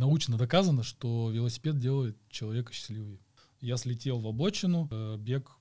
научно доказано, что велосипед делает человека счастливее. Я слетел в обочину, э, бег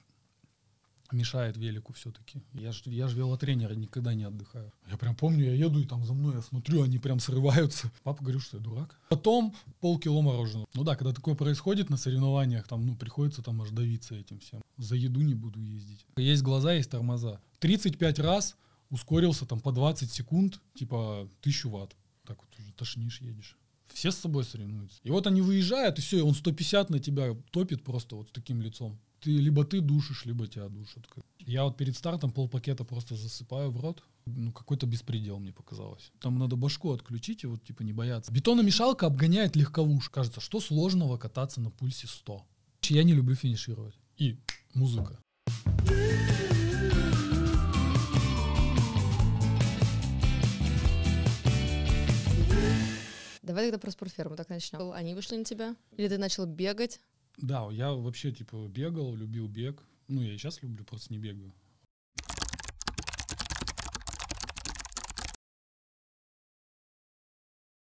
мешает велику все-таки. Я же я ж велотренер, никогда не отдыхаю. Я прям помню, я еду и там за мной, я смотрю, они прям срываются. Папа говорит, что я дурак. Потом полкило мороженого. Ну да, когда такое происходит на соревнованиях, там, ну, приходится там аж давиться этим всем. За еду не буду ездить. Есть глаза, есть тормоза. 35 раз ускорился там по 20 секунд, типа 1000 ватт. Так вот уже тошнишь, едешь. Все с собой соревнуются. И вот они выезжают, и все, и он 150 на тебя топит просто вот с таким лицом ты либо ты душишь, либо тебя душат. Я вот перед стартом полпакета просто засыпаю в рот. Ну, какой-то беспредел мне показалось. Там надо башку отключить и вот типа не бояться. Бетономешалка обгоняет легковуш. Кажется, что сложного кататься на пульсе 100. Я не люблю финишировать. И музыка. Давай тогда про спортферму так начнем. Они вышли на тебя? Или ты начал бегать? Да, я вообще типа бегал, любил бег. Ну, я и сейчас люблю, просто не бегаю.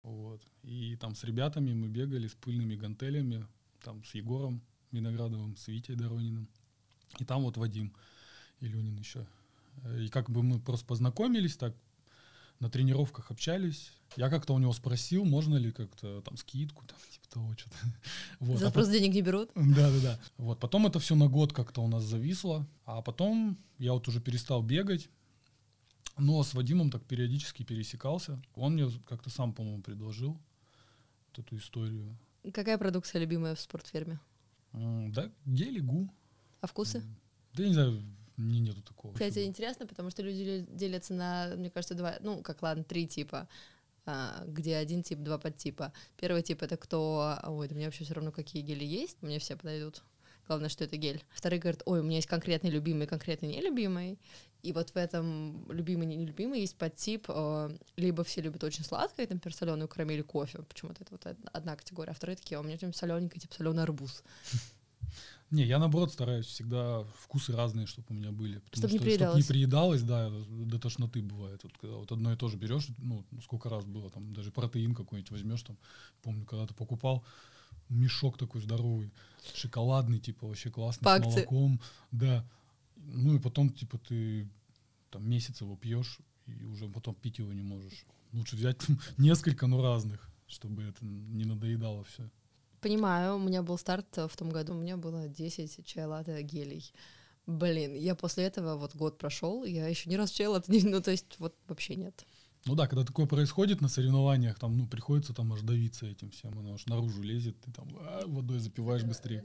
Вот. И там с ребятами мы бегали с пыльными гантелями, там с Егором Виноградовым, с Витей Дорониным. И там вот Вадим Илюнин еще. И как бы мы просто познакомились, так на тренировках общались. Я как-то у него спросил, можно ли как-то там скидку, там, типа того, что-то. Вот. За а просто денег не берут? Да, да, да. Вот. Потом это все на год как-то у нас зависло. А потом я вот уже перестал бегать. Но с Вадимом так периодически пересекался. Он мне как-то сам, по-моему, предложил вот эту историю. Какая продукция любимая в спортферме? Да, гели, гу. А вкусы? Да я не знаю, не, нету такого. Кстати, интересно, потому что люди делятся на, мне кажется, два, ну, как ладно, три типа а, где один тип, два подтипа. Первый тип это кто, ой, да мне вообще все равно какие гели есть, мне все подойдут. Главное, что это гель. Вторые говорят, ой, у меня есть конкретный любимый, конкретный нелюбимый. И вот в этом любимый, нелюбимый есть подтип, э, либо все любят очень сладкое, там, например, соленую карамель кофе, почему-то это вот одна категория, а вторые такие, «А у меня там солененький, типа соленый арбуз. Не, я наоборот стараюсь всегда вкусы разные, чтобы у меня были. Чтобы не приедалось. Чтобы не приедалось, да, до тошноты бывает. Вот, когда вот одно и то же берешь, ну, сколько раз было, там, даже протеин какой-нибудь возьмешь, там, помню, когда ты покупал, мешок такой здоровый, шоколадный, типа, вообще классный, По с молоком, да. Ну и потом, типа, ты там месяц его пьешь, и уже потом пить его не можешь. Лучше взять там, несколько, но разных, чтобы это не надоедало все. Понимаю, у меня был старт в том году, у меня было 10 чай латте гелей. Блин, я после этого вот год прошел, я еще ни раз чай латте не, ну то есть вот вообще нет. Ну да, когда такое происходит на соревнованиях, там, ну, приходится там аж давиться этим всем, оно аж наружу лезет, ты там а, водой запиваешь быстрее.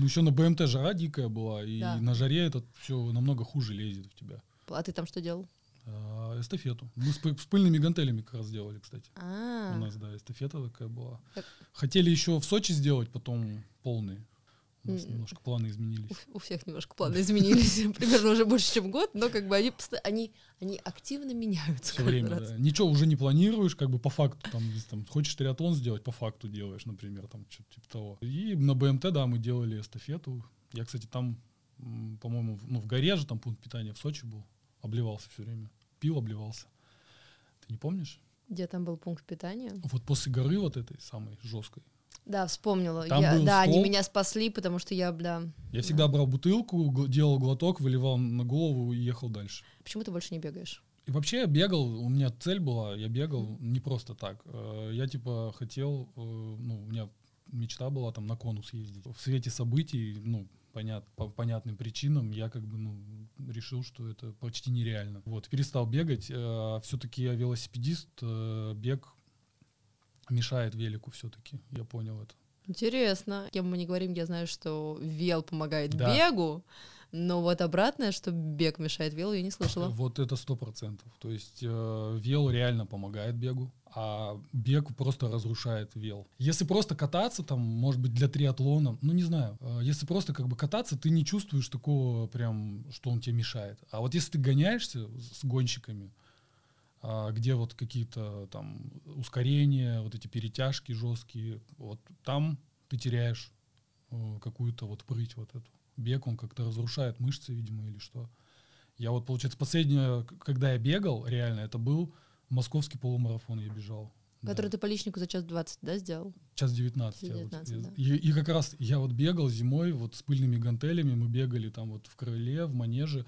Ну, еще на БМТ жара дикая была, и да. на жаре это все намного хуже лезет в тебя. А ты там что делал? А, эстафету. Мы с, с пыльными гантелями как раз делали, кстати. А-а-а. У нас, да, эстафета такая была. Как... Хотели еще в Сочи сделать, потом полный. У нас немножко планы изменились. У, у всех немножко планы изменились, примерно уже больше, чем год, но как бы они, они, они активно меняются. Все время, да. Ничего уже не планируешь, как бы по факту, там, там, хочешь триатлон сделать, по факту делаешь, например, там, что-то типа того. И на БМТ, да, мы делали эстафету. Я, кстати, там, по-моему, ну, в горе же там пункт питания в Сочи был, обливался все время пил, обливался. Ты не помнишь? Где там был пункт питания? Вот после горы вот этой самой жесткой. Да, вспомнила. Там я, был да, стол. они меня спасли, потому что я, да. Я всегда да. брал бутылку, делал глоток, выливал на голову и ехал дальше. Почему ты больше не бегаешь? И вообще я бегал, у меня цель была, я бегал не просто так. Э, я типа хотел, э, ну, у меня мечта была там на конус ездить. В свете событий, ну, понят, по понятным причинам я как бы ну, решил, что это почти нереально. Вот, перестал бегать. Э, все-таки я велосипедист, э, бег мешает велику все-таки, я понял это. Интересно. Кем мы не говорим, я знаю, что вел помогает да. бегу, но вот обратное, что бег мешает велу, я не слышала. Вот это сто процентов. То есть э, вел реально помогает бегу, а бег просто разрушает вел. Если просто кататься, там, может быть, для триатлона, ну не знаю, э, если просто как бы кататься, ты не чувствуешь такого прям, что он тебе мешает. А вот если ты гоняешься с гонщиками, э, где вот какие-то там ускорения, вот эти перетяжки жесткие, вот там ты теряешь э, какую-то вот прыть вот эту бег, он как-то разрушает мышцы, видимо, или что. Я вот, получается, последнее, когда я бегал, реально, это был Московский полумарафон я бежал. Который да. ты по личнику за час 20, да, сделал? Час 19. Час я вот- 19, я- да. и, и как раз я вот бегал зимой вот с пыльными гантелями, мы бегали там вот в крыле, в манеже,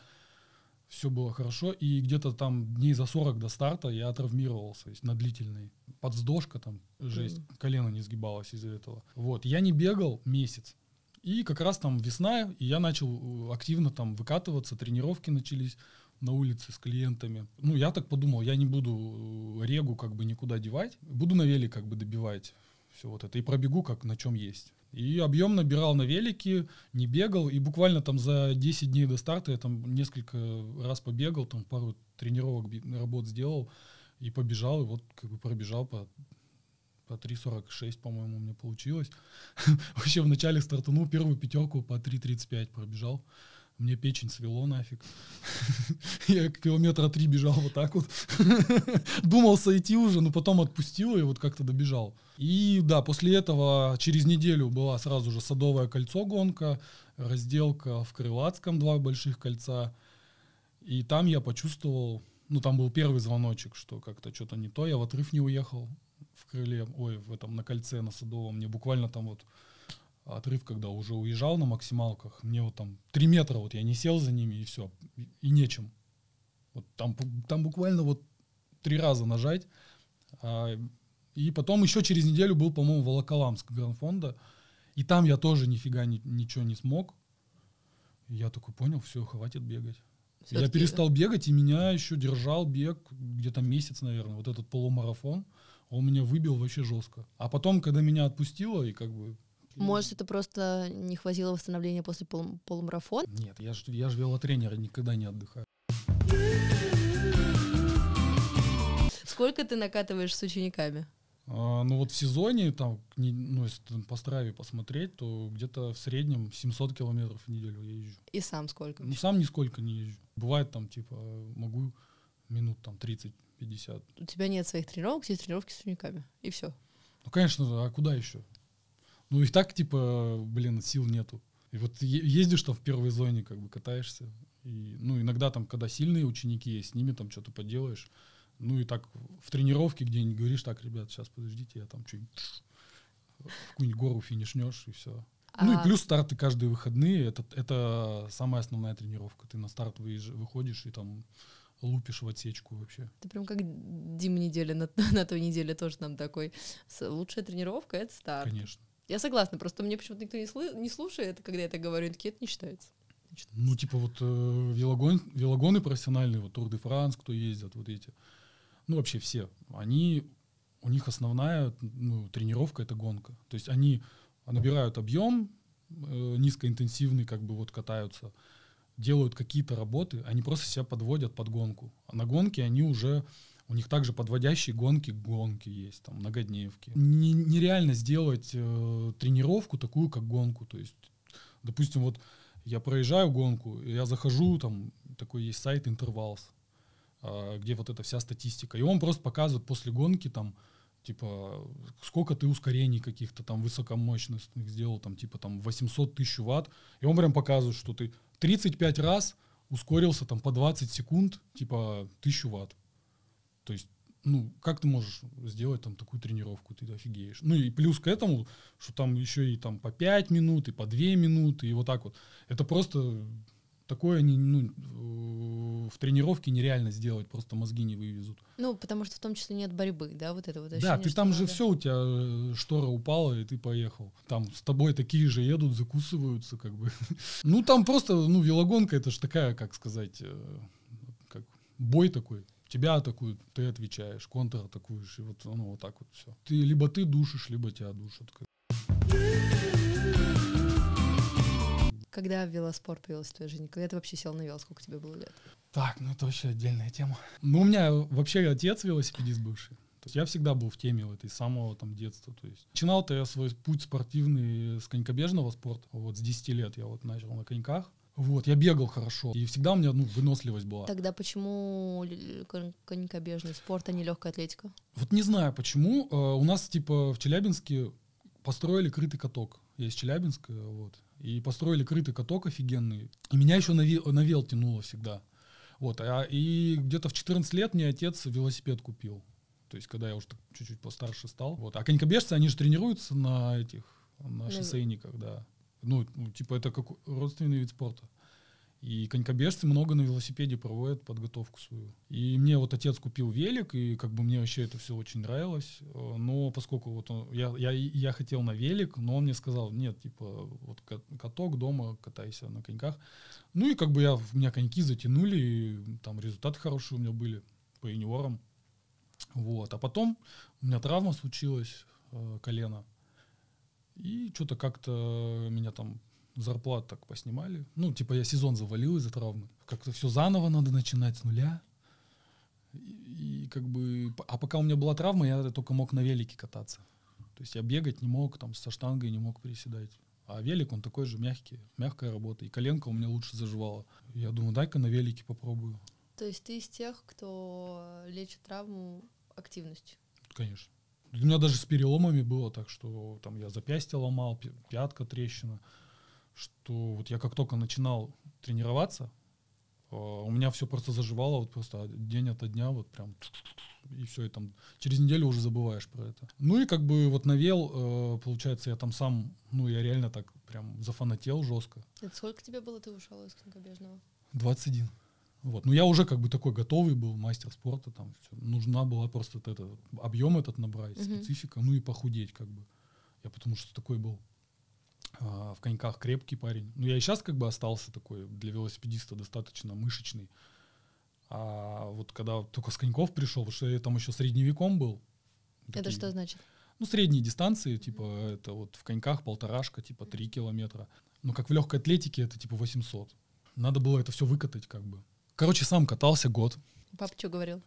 все было хорошо, и где-то там дней за 40 до старта я травмировался, то есть на длительной. Подвздошка там, жесть, Мгм. колено не сгибалось из-за этого. Вот, я не бегал месяц. И как раз там весна, и я начал э, активно там выкатываться, тренировки начались на улице с клиентами. Ну, я так подумал, я не буду э, регу как бы никуда девать, буду на велик как бы добивать все вот это, и пробегу как на чем есть. И объем набирал на велике, не бегал, и буквально там за 10 дней до старта я там несколько раз побегал, там пару тренировок, работ сделал, и побежал, и вот как бы пробежал по по 3.46, по-моему, у меня получилось. Вообще вначале стартанул первую пятерку по 3.35 пробежал. Мне печень свело нафиг. Я километра три бежал вот так вот. Думал сойти уже, но потом отпустил и вот как-то добежал. И да, после этого через неделю была сразу же Садовое кольцо гонка, разделка в Крылатском, два больших кольца. И там я почувствовал, ну там был первый звоночек, что как-то что-то не то, я в отрыв не уехал крыле, ой, в этом на кольце на Садовом. Мне буквально там вот отрыв, когда уже уезжал на максималках, мне вот там три метра, вот я не сел за ними и все, и, и нечем. Вот там, там буквально вот три раза нажать. А, и потом еще через неделю был, по-моему, Волоколамск Гранфонда, и там я тоже нифига ни- ничего не смог. И я такой понял, все, хватит бегать. Я перестал бегать, и меня еще держал бег где-то месяц, наверное. Вот этот полумарафон, он меня выбил вообще жестко. А потом, когда меня отпустило, и как бы... Может, это просто не хватило восстановления после полу- полумарафона? Нет, я же я ж велотренер, никогда не отдыхаю. Сколько ты накатываешь с учениками? А, ну вот в сезоне, там, ну, если по страве посмотреть, то где-то в среднем 700 километров в неделю я езжу. И сам сколько? Ну, сам нисколько не езжу. Бывает там, типа, могу минут там 30-50. У тебя нет своих тренировок, есть тренировки с учениками. И все. Ну, конечно, а куда еще? Ну, и так, типа, блин, сил нету. И вот ездишь там в первой зоне, как бы катаешься. И, ну, иногда там, когда сильные ученики есть, с ними там что-то поделаешь. Ну, и так в тренировке где-нибудь говоришь, так, ребят, сейчас подождите, я там что-нибудь в какую-нибудь гору финишнешь, и все. Ну, А и плюс старты каждые выходные, это, это самая основная тренировка. Ты на старт выезж- выходишь и там лупишь в отсечку вообще. Ты прям как Дима неделя на, на той неделе тоже нам такой. Лучшая тренировка — это старт. Конечно. Я согласна, просто мне почему-то никто не, слы- не слушает, когда я это говорю, они такие, это не считается. Не считается». Ну, типа вот э, велогон, велогоны профессиональные, вот Тур де Франс, кто ездят, вот эти, ну, вообще все, они, у них основная ну, тренировка — это гонка. То есть они набирают объем э, низкоинтенсивный, как бы вот катаются, делают какие-то работы, они просто себя подводят под гонку. А на гонке они уже у них также подводящие гонки, гонки есть, там, многодневки. Не- нереально сделать э, тренировку такую, как гонку. То есть, допустим, вот я проезжаю гонку, я захожу, там такой есть сайт Intervals, а, где вот эта вся статистика. И он просто показывает после гонки там, типа, сколько ты ускорений каких-то там высокомощностных сделал, там, типа, там, 800 тысяч ватт. И он прям показывает, что ты 35 раз ускорился там по 20 секунд, типа, 1000 ватт. То есть, ну, как ты можешь сделать там такую тренировку, ты офигеешь. Ну и плюс к этому, что там еще и там по 5 минут, и по 2 минуты, и вот так вот. Это просто такое не, ну, э, в тренировке нереально сделать, просто мозги не вывезут. Ну, потому что в том числе нет борьбы, да, вот это вот да, ты там же надо- все, у тебя э, штора упала, и ты поехал. Там с тобой такие же едут, закусываются, как бы. Ну, там просто, ну, велогонка, это же такая, как сказать, э, как бой такой. Тебя атакуют, ты отвечаешь, контр атакуешь, и вот оно вот так вот все. Ты, либо ты душишь, либо тебя душат. как Когда велоспорт появился в твоей жизни? Когда ты вообще сел на вело? Сколько тебе было лет? Так, ну это вообще отдельная тема. Ну, у меня вообще отец велосипедист бывший. То есть я всегда был в теме в этой с самого там детства. То есть начинал-то я свой путь спортивный с конькобежного спорта. Вот с 10 лет я вот начал на коньках. Вот, я бегал хорошо. И всегда у меня ну, выносливость была. Тогда почему конькобежный спорт, а не легкая атлетика? Вот не знаю почему. э, у нас типа в Челябинске построили крытый каток. Я из Челябинска, вот. И построили крытый каток офигенный. И меня еще на, ве- на вел тянуло всегда. Вот, а, и где-то в 14 лет мне отец велосипед купил. То есть, когда я уже чуть-чуть постарше стал. Вот. А конькобежцы, они же тренируются на этих, на шоссейниках, да. Ну, ну, типа, это как родственный вид спорта. И конькобежцы много на велосипеде проводят подготовку свою. И мне вот отец купил велик, и как бы мне вообще это все очень нравилось. Э, но поскольку вот он, я, я, я хотел на велик, но он мне сказал, нет, типа, вот каток дома, катайся на коньках. Ну и как бы я, у меня коньки затянули, и там результаты хорошие у меня были по юниорам. Вот. А потом у меня травма случилась, э, колено. И что-то как-то меня там зарплат так поснимали. Ну, типа я сезон завалил из-за травмы. Как-то все заново надо начинать с нуля. И, и как бы... А пока у меня была травма, я только мог на велике кататься. То есть я бегать не мог, там со штангой не мог приседать. А велик, он такой же мягкий, мягкая работа. И коленка у меня лучше заживала. Я думаю, дай-ка на велике попробую. То есть ты из тех, кто лечит травму активностью? Конечно. У меня даже с переломами было так, что там я запястье ломал, пятка трещина что вот я как только начинал тренироваться, а, у меня все просто заживало, вот просто день ото дня, вот прям, и все, и там через неделю уже забываешь про это. Ну и как бы вот навел, э, получается, я там сам, ну я реально так прям зафанател жестко. Это сколько тебе было, ты ушел из конькобежного? 21. Вот. Ну я уже как бы такой готовый был, мастер спорта, там все. нужна была просто вот это, объем этот набрать, uh-huh. специфика, ну и похудеть как бы. Я потому что такой был в коньках крепкий парень. Ну, я и сейчас как бы остался такой для велосипедиста достаточно мышечный. А вот когда только с коньков пришел, потому что я там еще средневеком был. Это такие, что значит? Ну, средние дистанции, типа, это вот в коньках полторашка, типа, три километра. Ну, как в легкой атлетике, это типа 800. Надо было это все выкатать, как бы. Короче, сам катался год. Папа что говорил?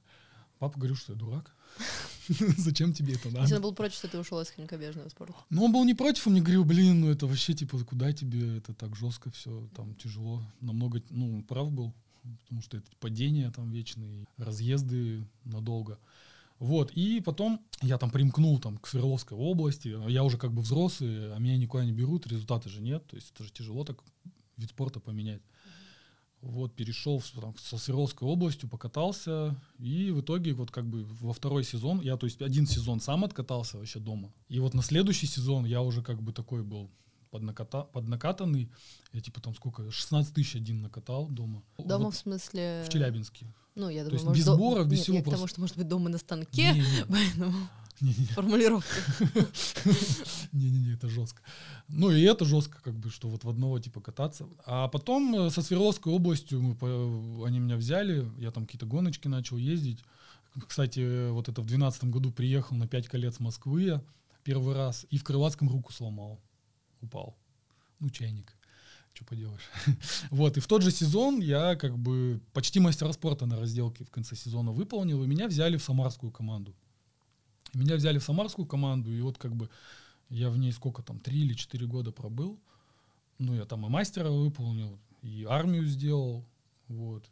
Папа говорил, что я дурак. Зачем тебе это надо? Если он был против, что ты ушел из конькобежного спорта. Ну, он был не против, он мне говорил, блин, ну это вообще, типа, куда тебе, это так жестко все, там тяжело. Намного, ну, прав был, потому что это падения там вечные, разъезды надолго. Вот, и потом я там примкнул там к Свердловской области, я уже как бы взрослый, а меня никуда не берут, результата же нет, то есть это же тяжело так вид спорта поменять. Вот, перешел в, там, со Свердловской областью, покатался, и в итоге вот как бы во второй сезон, я то есть один сезон сам откатался вообще дома, и вот на следующий сезон я уже как бы такой был поднаката, поднакатанный, я типа там сколько, 16 тысяч один накатал дома. Дома вот, в смысле? В Челябинске. Ну, я думаю, то есть может, без сборов, без Нет, всего. Я просто... потому что, может быть, дома на станке, не, не. поэтому... Формулировка. Не-не-не, это жестко. Ну и это жестко, как бы, что вот в одного типа кататься. А потом э, со Свердловской областью мы, они меня взяли, я там какие-то гоночки начал ездить. Кстати, вот это в 2012 году приехал на 5 колец Москвы я первый раз и в Крылатском руку сломал. Упал. Ну, чайник. Что поделаешь. вот, и в тот же сезон я как бы почти мастера спорта на разделке в конце сезона выполнил, и меня взяли в самарскую команду. Меня взяли в самарскую команду, и вот как бы я в ней сколько там, три или четыре года пробыл. Ну, я там и мастера выполнил, и армию сделал, вот.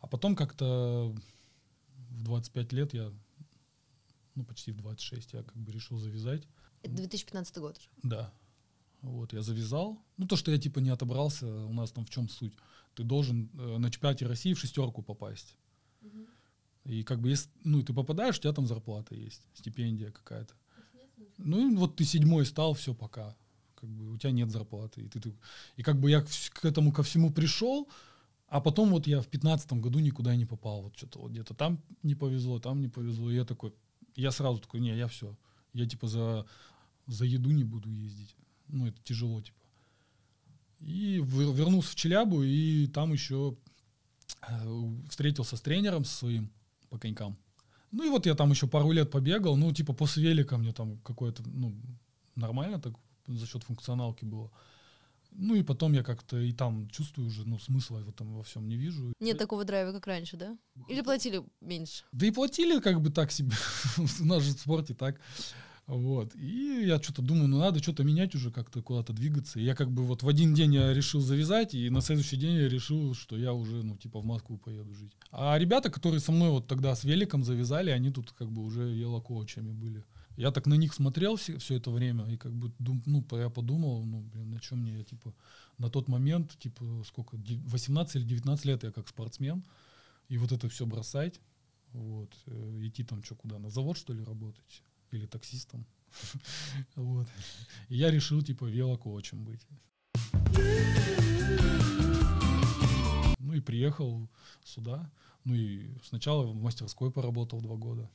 А потом как-то в 25 лет я, ну, почти в 26, я как бы решил завязать. Это 2015 год уже? Да. Вот, я завязал. Ну, то, что я типа не отобрался, у нас там в чем суть? Ты должен э, на чемпионате России в шестерку попасть. Угу. И как бы если, ну, ты попадаешь, у тебя там зарплата есть, стипендия какая-то. Ну, и вот ты седьмой стал, все, пока. Как бы у тебя нет зарплаты. И, ты, ты, и как бы я к этому ко всему пришел, а потом вот я в пятнадцатом году никуда не попал. Вот что-то вот где-то там не повезло, там не повезло. И я такой, я сразу такой, не, я все. Я типа за, за еду не буду ездить. Ну, это тяжело, типа. И вернулся в Челябу, и там еще э, встретился с тренером своим по конькам. Ну и вот я там еще пару лет побегал, ну типа после велика мне там какое-то, ну, нормально так за счет функционалки было. Ну и потом я как-то и там чувствую уже, ну, смысла в этом во всем не вижу. Нет такого драйва, как раньше, да? Или платили меньше? Да и платили как бы так себе. У нас же в спорте так. Вот. И я что-то думаю, ну надо что-то менять уже, как-то куда-то двигаться. И я как бы вот в один день я решил завязать, и на следующий день я решил, что я уже, ну, типа, в Москву поеду жить. А ребята, которые со мной вот тогда с великом завязали, они тут как бы уже велокоучами были. Я так на них смотрел все, все это время, и как бы, ну, я подумал, ну, блин, на чем мне, я, типа, на тот момент, типа, сколько, 18 или 19 лет я как спортсмен, и вот это все бросать, вот, э, идти там что куда, на завод что ли работать, или таксистом, вот. И я решил, типа, велокоучем быть. Ну и приехал сюда, ну и сначала в мастерской поработал два года,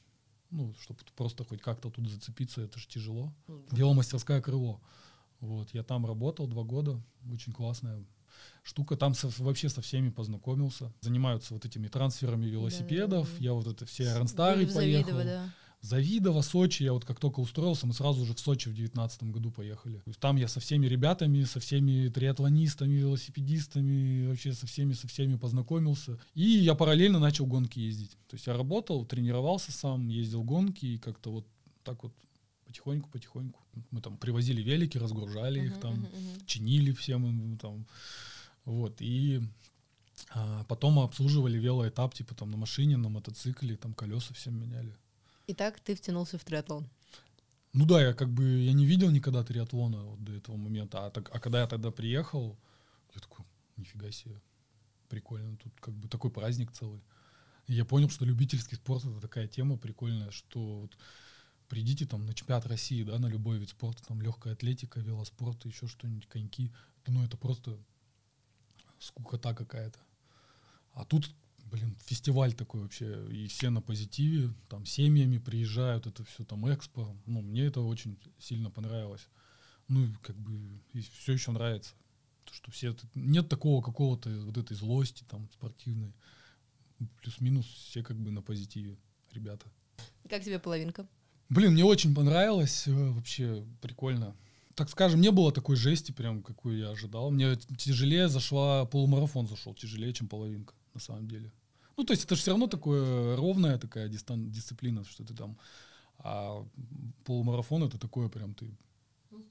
ну, чтобы просто хоть как-то тут зацепиться, это же тяжело. Делал мастерская крыло. Вот, я там работал два года, очень классная штука. Там со, вообще со всеми познакомился. Занимаются вот этими трансферами велосипедов. Да, Я вот это все Ранстары поехал. Да. Завидово, Сочи, я вот как только устроился, мы сразу же в Сочи в девятнадцатом году поехали. Там я со всеми ребятами, со всеми триатлонистами, велосипедистами, вообще со всеми, со всеми познакомился. И я параллельно начал гонки ездить. То есть я работал, тренировался сам, ездил гонки и как-то вот так вот потихоньку, потихоньку. Мы там привозили велики, разгружали uh-huh, их там, uh-huh, чинили всем там. Вот, и а, потом обслуживали велоэтап, типа там на машине, на мотоцикле, там колеса всем меняли. И так ты втянулся в триатлон? Ну да, я как бы, я не видел никогда триатлона вот до этого момента, а, так, а когда я тогда приехал, я такой, нифига себе, прикольно, тут как бы такой праздник целый. И я понял, что любительский спорт это такая тема прикольная, что вот придите там на чемпионат России, да, на любой вид спорта, там легкая атлетика, велоспорт, еще что-нибудь, коньки, ну это просто скукота какая-то. А тут блин, фестиваль такой вообще, и все на позитиве, там семьями приезжают, это все там экспо. Ну, мне это очень сильно понравилось. Ну, как бы, и все еще нравится. То, что все, нет такого какого-то вот этой злости там спортивной. Плюс-минус все как бы на позитиве, ребята. Как тебе половинка? Блин, мне очень понравилось, э, вообще прикольно. Так скажем, не было такой жести, прям, какую я ожидал. Мне тяжелее зашла, полумарафон зашел, тяжелее, чем половинка на самом деле. Ну, то есть это же все равно такое ровная такая дистан- дисциплина, что ты там... А полумарафон это такое прям ты ну,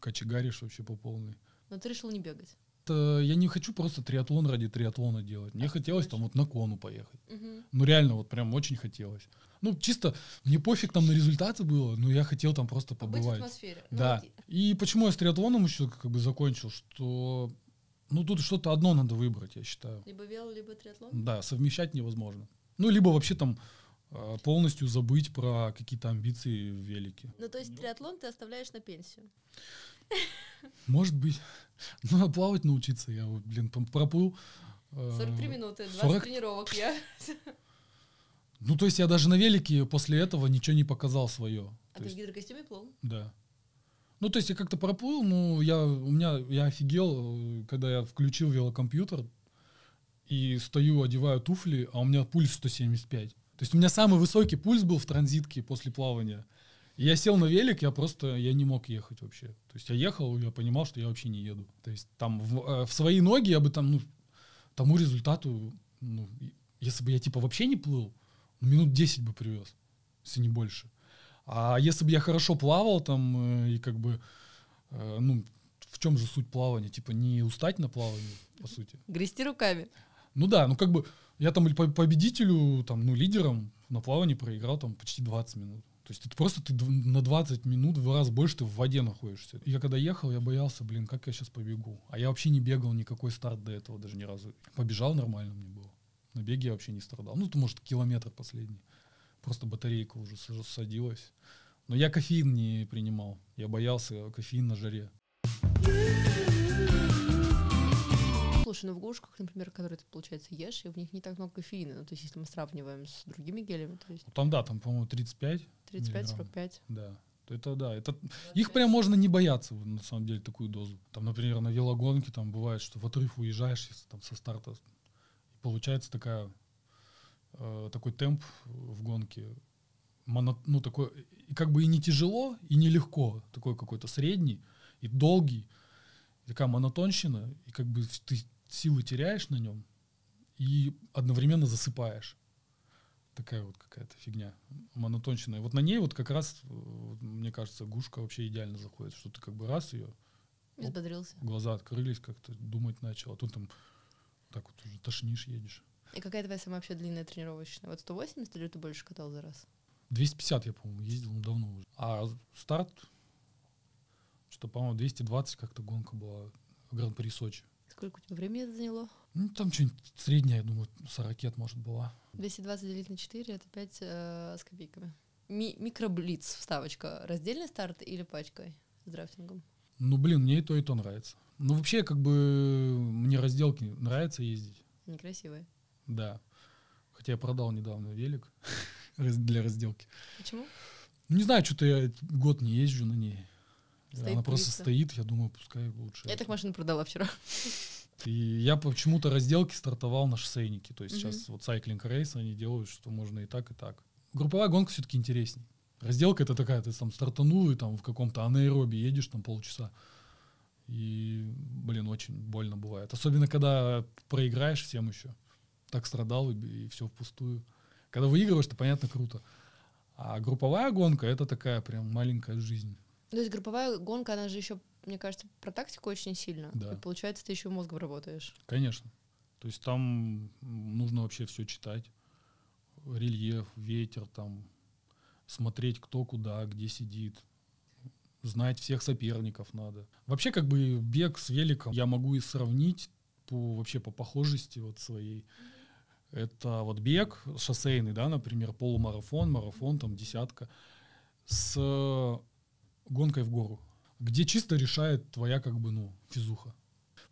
кочегаришь вообще по полной. Но ты решил не бегать. Это, я не хочу просто триатлон ради триатлона делать. Мне а хотелось там вот на кону поехать. Угу. Ну реально, вот прям очень хотелось. Ну чисто, мне пофиг там на результаты было, но я хотел там просто побывать. Побыть в атмосфере. Ну, да. Ну, И почему я с триатлоном еще как бы закончил, что ну, тут что-то одно надо выбрать, я считаю. Либо вело, либо триатлон? Да, совмещать невозможно. Ну, либо вообще там а, полностью забыть про какие-то амбиции в велике. Ну, то есть триатлон ты оставляешь на пенсию? Может быть. Ну, а плавать научиться. Я, блин, проплыл. 43 э, минуты, 20 40... тренировок я. Ну, то есть я даже на велике после этого ничего не показал свое. А ты в гидрокостюме плыл? Да. Ну, то есть я как-то проплыл, ну, я, у меня, я офигел, когда я включил велокомпьютер и стою, одеваю туфли, а у меня пульс 175. То есть у меня самый высокий пульс был в транзитке после плавания. Я сел на велик, я просто, я не мог ехать вообще. То есть я ехал, я понимал, что я вообще не еду. То есть там в, э, в свои ноги я бы там, ну, тому результату, ну, если бы я типа вообще не плыл, минут 10 бы привез, если не больше. А если бы я хорошо плавал там э, и как бы, э, ну, в чем же суть плавания? Типа не устать на плавании, по сути. Грести руками. Ну да, ну как бы я там по победителю, там, ну, лидером на плавании проиграл там почти 20 минут. То есть это просто ты на 20 минут в раз больше ты в воде находишься. Я когда ехал, я боялся, блин, как я сейчас побегу. А я вообще не бегал никакой старт до этого даже ни разу. Побежал нормально мне было. На беге я вообще не страдал. Ну, то может километр последний просто батарейка уже садилась. Но я кофеин не принимал. Я боялся кофеин на жаре. Слушай, ну в гушках, например, которые ты, получается, ешь, и в них не так много кофеина. Ну, то есть, если мы сравниваем с другими гелями, то есть... Ну, там, да, там, по-моему, 35 35-45. Да. Это да, это их прям можно не бояться, на самом деле, такую дозу. Там, например, на велогонке там бывает, что в отрыв уезжаешь там со старта, получается такая э, такой темп в гонке, моно, ну такой, как бы и не тяжело, и не легко, такой какой-то средний и долгий, и такая монотонщина, и как бы ты силы теряешь на нем и одновременно засыпаешь. Такая вот какая-то фигня монотонщина. И вот на ней вот как раз, мне кажется, гушка вообще идеально заходит, что ты как бы раз ее Взбодрился. Глаза открылись, как-то думать начал. А тут там так вот уже тошнишь, едешь. И какая твоя самая вообще длинная тренировочная? Вот 180 или ты больше катал за раз? 250 я, по-моему, ездил ну, давно уже. А старт, что, по-моему, 220 как-то гонка была в Гран-при Сочи. Сколько у тебя времени это заняло? Ну, там что-нибудь среднее, я думаю, 40 может, была. 220 делить на 4 это 5 э, с копейками. Ми- микроблиц вставочка. Раздельный старт или пачкой с драфтингом? Ну, блин, мне и то, и то нравится. Ну, вообще, как бы, мне разделки нравится ездить. Некрасивые. Да. Хотя я продал недавно велик для разделки. Почему? Ну, Не знаю, что-то я год не езжу на ней. Стоит, Она просто пылится. стоит, я думаю, пускай лучше. Я так машину продала вчера. И я почему-то разделки стартовал на шоссейнике. То есть Мгм. сейчас вот Cycling Race они делают, что можно и так, и так. Групповая гонка все-таки интересней. Разделка это такая, ты там стартанул и там в каком-то анаэробе едешь там полчаса. И, блин, очень больно бывает. Особенно, когда проиграешь всем еще. Так страдал и, все впустую. Когда выигрываешь, то понятно, круто. А групповая гонка это такая прям маленькая жизнь. То есть групповая гонка, она же еще, мне кажется, про тактику очень сильно. Да. И получается, ты еще мозгом работаешь. Конечно. То есть там нужно вообще все читать. Рельеф, ветер, там смотреть, кто куда, где сидит. Знать всех соперников надо. Вообще, как бы бег с великом я могу и сравнить по вообще по похожести вот своей. Это вот бег шоссейный, да, например, полумарафон, марафон, там десятка, с гонкой в гору, где чисто решает твоя как бы, ну, физуха.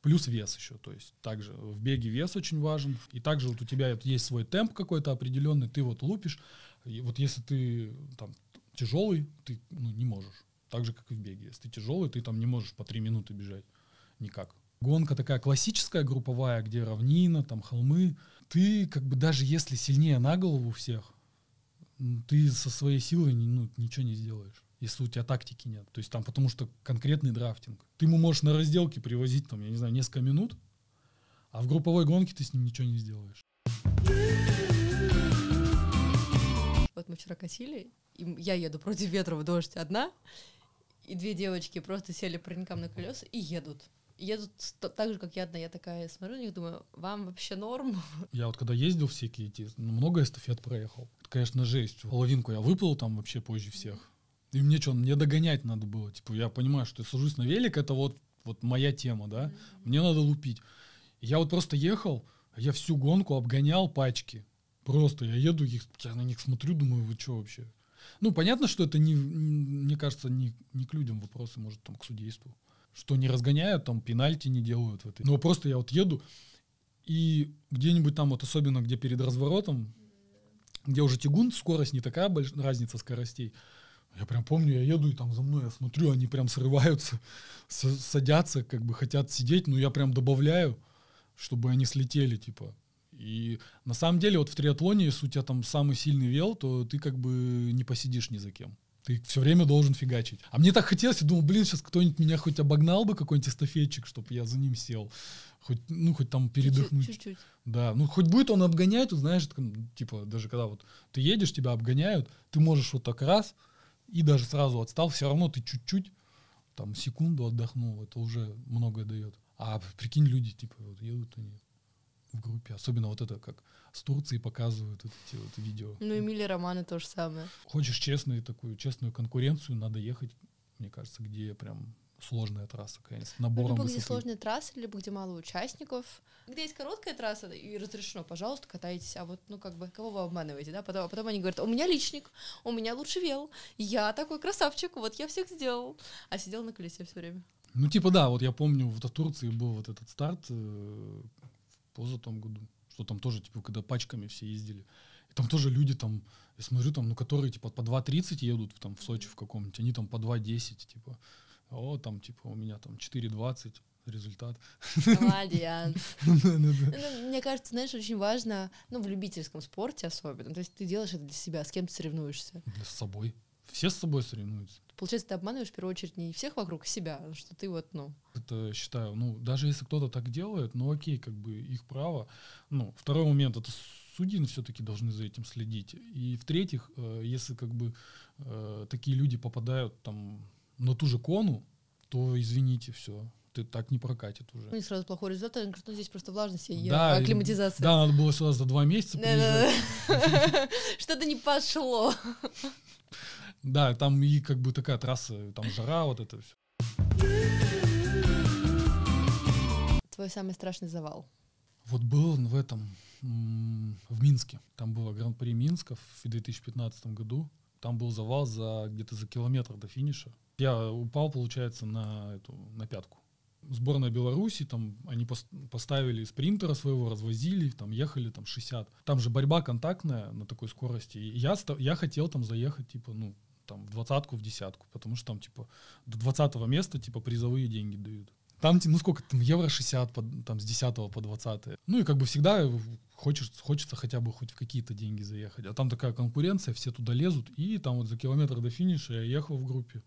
Плюс вес еще, то есть также в беге вес очень важен. И также вот у тебя есть свой темп какой-то определенный, ты вот лупишь. И вот если ты там тяжелый, ты ну, не можешь. Так же, как и в беге. Если ты тяжелый, ты там не можешь по три минуты бежать. Никак. Гонка такая классическая, групповая, где равнина, там холмы. Ты как бы даже если сильнее на голову всех, ты со своей силой ну, ничего не сделаешь если у тебя тактики нет. То есть там потому что конкретный драфтинг. Ты ему можешь на разделке привозить, там, я не знаю, несколько минут, а в групповой гонке ты с ним ничего не сделаешь. Вот мы вчера косили, и я еду против ветра в дождь одна, и две девочки просто сели паренькам на колеса и едут. Едут так же, как я одна. Я такая смотрю на них, думаю, вам вообще норм? Я вот когда ездил всякие эти, много эстафет проехал. Это, конечно, жесть. Половинку я выплыл там вообще позже всех. И мне что, мне догонять надо было. Типа, я понимаю, что я сажусь на велик, это вот, вот моя тема, да. Мне надо лупить. Я вот просто ехал, я всю гонку обгонял пачки. Просто я еду, их, я на них смотрю, думаю, вы что вообще? Ну, понятно, что это не, м, мне кажется, не, не к людям вопросы, может, там, к судейству. Что не разгоняют, там, пенальти не делают в этой. Но просто я вот еду, и где-нибудь там, вот особенно где перед разворотом, где уже тягун, скорость не такая большая, разница скоростей. Я прям помню, я еду, и там за мной, я смотрю, они прям срываются, садятся, как бы хотят сидеть, но я прям добавляю, чтобы они слетели, типа. И на самом деле вот в триатлоне, если у тебя там самый сильный вел, то ты как бы не посидишь ни за кем. Ты все время должен фигачить. А мне так хотелось, я думал, блин, сейчас кто-нибудь меня хоть обогнал бы, какой-нибудь эстафетчик, чтобы я за ним сел. Хоть, ну, хоть там передохнуть. Чуть-чуть. Да, ну хоть будет он обгонять, вот знаешь, типа даже когда вот ты едешь, тебя обгоняют, ты можешь вот так раз и даже сразу отстал, все равно ты чуть-чуть, там секунду отдохнул, это уже многое дает. А прикинь, люди типа вот едут они в группе, особенно вот это как с Турции показывают вот эти вот видео. Ну, Эмили Романы то же самое. Хочешь честную такую честную конкуренцию, надо ехать, мне кажется, где прям сложная трасса, конечно, с набором либо где высоты. сложная трасса, либо где мало участников. Где есть короткая трасса и разрешено, пожалуйста, катайтесь. А вот, ну, как бы, кого вы обманываете, да? Потом, а потом они говорят, у меня личник, у меня лучше вел, я такой красавчик, вот я всех сделал. А сидел на колесе все время. Ну, типа, да, вот я помню, вот в Турции был вот этот старт э, в позатом году, что там тоже, типа, когда пачками все ездили. И там тоже люди там, я смотрю, там, ну, которые, типа, по 2.30 едут там в Сочи в каком-нибудь, они там по 2.10, типа, о, там, типа, у меня там 4.20 результат. Молодец. Да-да-да. Ну, Мне кажется, знаешь, очень важно, ну, в любительском спорте особенно, то есть ты делаешь это для себя, с кем ты соревнуешься. С собой. Все с собой соревнуются. Получается, ты обманываешь в первую очередь не всех вокруг, а себя, что ты вот, ну, Это считаю, ну, даже если кто-то так делает, ну окей, как бы их право. Ну, второй момент, это судьи все-таки должны за этим следить. И в-третьих, э, если как бы э, такие люди попадают там на ту же кону, то извините, все, ты так не прокатит уже. у них сразу плохой результат, они говорят, ну, здесь просто влажность и Да, и- акклиматизация. Да, надо было сюда за два месяца. Что-то не пошло. Да, там и как бы такая трасса, там жара, вот это все. Твой самый страшный завал? Вот был в этом, в Минске. Там было Гран-при Минска в 2015 году. Там был завал за где-то за километр до финиша. Я упал, получается, на эту на пятку. Сборная Беларуси, там они поставили спринтера своего, развозили, там ехали там 60. Там же борьба контактная на такой скорости. И я, я хотел там заехать, типа, ну, там, в двадцатку, в десятку, потому что там, типа, до двадцатого места, типа, призовые деньги дают. Там, ну сколько там, евро 60, под, там с 10 по 20. Ну и как бы всегда хочешь, хочется хотя бы хоть в какие-то деньги заехать. А там такая конкуренция, все туда лезут. И там вот за километр до финиша я ехал в группе.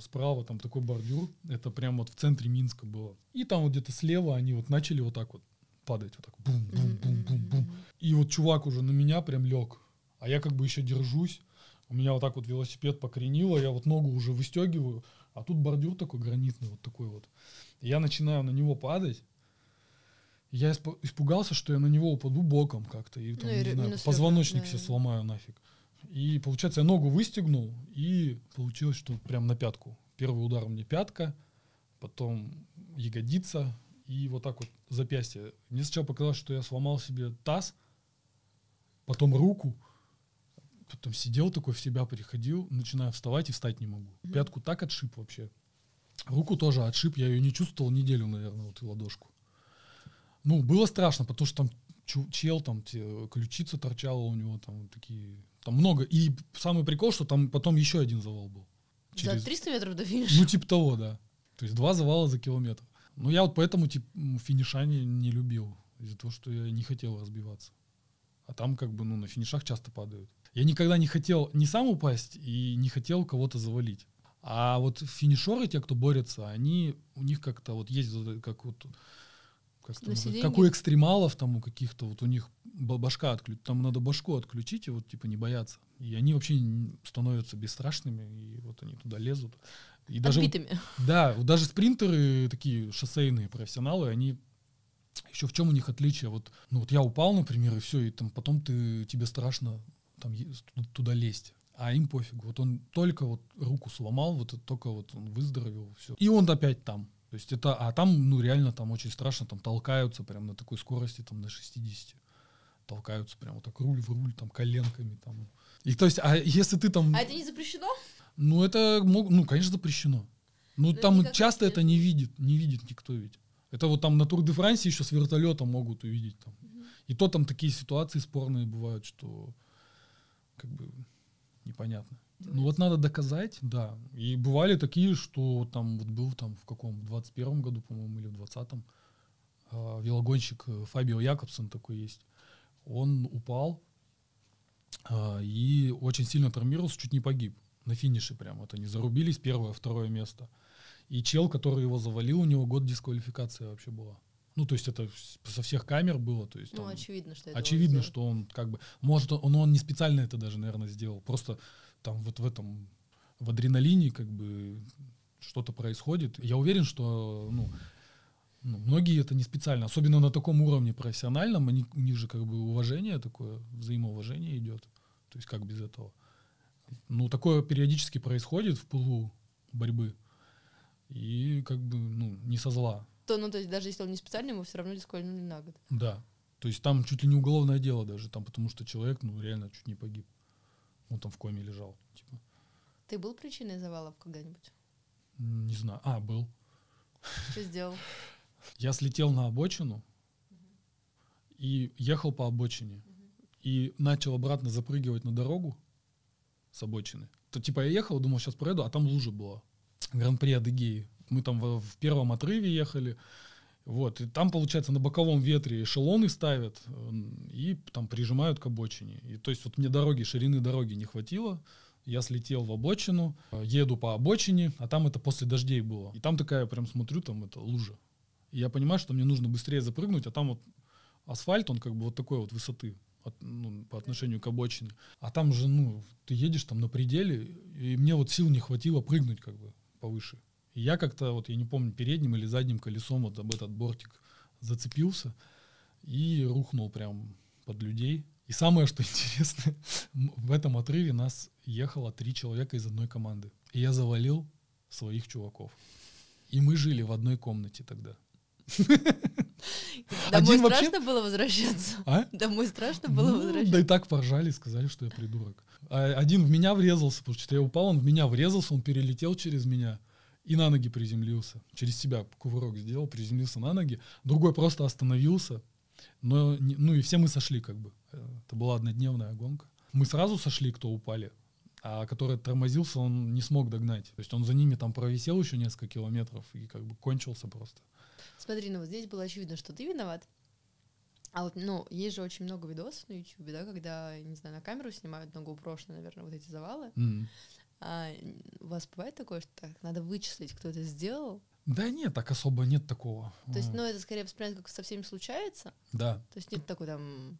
Справа там такой бордюр, это прям вот в центре Минска было. И там вот где-то слева они вот начали вот так вот падать, вот так бум-бум-бум-бум-бум. И вот чувак уже на меня прям лег. А я как бы еще держусь. У меня вот так вот велосипед покоренило, я вот ногу уже выстегиваю, а тут бордюр такой гранитный, вот такой вот. Я начинаю на него падать. Я испугался, что я на него упаду боком как-то. И, там, ну, не знаю, позвоночник да. себе сломаю нафиг. И получается, я ногу выстегнул, и получилось, что прям на пятку. Первый удар мне пятка, потом ягодица, и вот так вот запястье. Мне сначала показалось, что я сломал себе таз, потом руку, потом сидел такой в себя, приходил, начинаю вставать и встать не могу. Mm-hmm. Пятку так отшиб вообще. Руку тоже отшиб, я ее не чувствовал неделю, наверное, вот и ладошку. Ну, было страшно, потому что там чел, там те, ключица торчала у него, там такие, там много. И самый прикол, что там потом еще один завал был. Через, за 300 метров до финиша? Ну, типа того, да. То есть два завала за километр. Ну, я вот поэтому типа, финиша не, не любил, из-за того, что я не хотел разбиваться. А там как бы, ну, на финишах часто падают. Я никогда не хотел не сам упасть и не хотел кого-то завалить. А вот финишеры, те, кто борется, они, у них как-то вот есть как вот как, там, как у экстремалов, там у каких-то, вот у них башка отключить, там надо башку отключить и вот типа не бояться. И они вообще становятся бесстрашными, и вот они туда лезут. И даже, Отбитыми. Да, вот даже спринтеры, такие шоссейные профессионалы, они еще в чем у них отличие? Вот, ну вот я упал, например, и все, и там потом ты, тебе страшно там туда лезть а им пофигу. Вот он только вот руку сломал, вот только вот он выздоровел, все. И он опять там. То есть это, а там, ну, реально там очень страшно, там толкаются прям на такой скорости, там на 60. Толкаются прям вот так руль в руль, там коленками, там. И то есть, а если ты там... А это не запрещено? Ну, это, ну, конечно, запрещено. Ну, там часто это не видит, не видит никто ведь. Это вот там на Тур де Франсе еще с вертолета могут увидеть там. Угу. И то там такие ситуации спорные бывают, что как бы непонятно. Ну вот надо доказать, да. И бывали такие, что там вот был там в каком, в 21 году, по-моему, или в 20-м, э, велогонщик Фабио Якобсон такой есть. Он упал э, и очень сильно травмировался, чуть не погиб. На финише прям. Вот они зарубились, первое, второе место. И чел, который его завалил, у него год дисквалификации вообще была. Ну, то есть это со всех камер было, то есть. Ну, очевидно, что это Очевидно, что он как бы, может, он, он не специально это даже, наверное, сделал. Просто там вот в этом, в адреналине как бы что-то происходит. Я уверен, что, ну, ну, многие это не специально, особенно на таком уровне профессиональном, они, у них же как бы уважение такое, взаимоуважение идет. То есть как без этого? Ну, такое периодически происходит в пылу борьбы. И как бы, ну, не со зла то, ну, то есть даже если он не специальный, ему все равно дисквалифицировали на год. Да. То есть там чуть ли не уголовное дело даже, там, потому что человек, ну, реально чуть не погиб. Он там в коме лежал. Типа. Ты был причиной завалов когда-нибудь? Не знаю. А, был. Что сделал? Я слетел на обочину и ехал по обочине. И начал обратно запрыгивать на дорогу с обочины. То типа я ехал, думал, сейчас проеду, а там лужа была. Гран-при Адыгеи мы там в, в первом отрыве ехали, вот, и там, получается, на боковом ветре эшелоны ставят и там прижимают к обочине. И то есть вот мне дороги, ширины дороги не хватило, я слетел в обочину, еду по обочине, а там это после дождей было. И там такая, прям смотрю, там это лужа. И я понимаю, что мне нужно быстрее запрыгнуть, а там вот асфальт, он как бы вот такой вот высоты от, ну, по отношению к обочине. А там же, ну, ты едешь там на пределе, и мне вот сил не хватило прыгнуть как бы повыше. И я как-то, вот я не помню, передним или задним колесом вот об этот бортик зацепился и рухнул прям под людей. И самое, что интересно, в этом отрыве нас ехало три человека из одной команды. И я завалил своих чуваков. И мы жили в одной комнате тогда. Домой Один вообще- страшно было возвращаться? А? Домой страшно было Ну, возвращаться? да и так поржали, сказали, что я придурок. А один в меня врезался, потому что я упал, он в меня врезался, он перелетел через меня и на ноги приземлился. Через себя кувырок сделал, приземлился на ноги. Другой просто остановился. Но, ну и все мы сошли как бы. Э, Это была однодневная гонка. Мы сразу сошли, кто упали. А который тормозился, он не смог догнать. То есть он за ними там провисел еще несколько километров и как бы кончился просто. Смотри, ну вот здесь было очевидно, что ты виноват. А вот, ну, есть же очень много видосов на YouTube, да, когда, не знаю, на камеру снимают на GoPro, наверное, вот эти завалы. М. А у вас бывает такое, что так, надо вычислить, кто это сделал? Да нет, так особо нет такого. То есть, ну, это скорее воспринимается, как со всеми случается. Да. То есть нет такой там...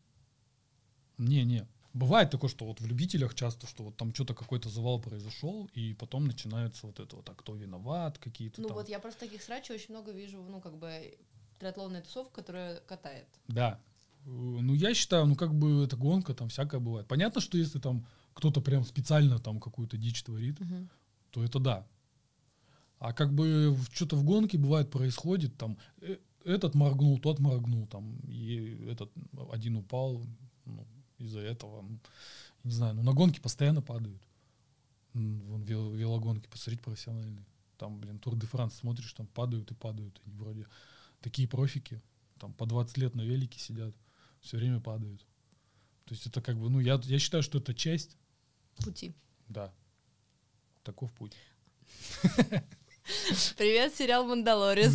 Не-не. Бывает такое, что вот в любителях часто, что вот там что-то какой-то завал произошел, и потом начинается вот это вот, а кто виноват, какие-то Ну там. вот я просто таких срачей очень много вижу, ну, как бы триатлонная тусовка, которая катает. Да. Э, Ну, я считаю, ну, как бы это гонка, там всякое бывает. Понятно, что если там кто-то прям специально там какую-то дичь творит, Мгм. то это да. А как бы что-то в гонке бывает происходит, там э, этот моргнул, тот моргнул, там, и этот один упал, ну, из-за этого, ну, не знаю, ну на гонки постоянно падают. Вон вел- велогонки, посмотреть профессиональные. Там, блин, Тур де Франс смотришь, там падают и падают. Они вроде такие профики, там по 20 лет на велике сидят, все время падают. То есть это как бы, ну, я, я считаю, что это часть, Пути. да, таков путь. Привет, сериал «Мандалорец».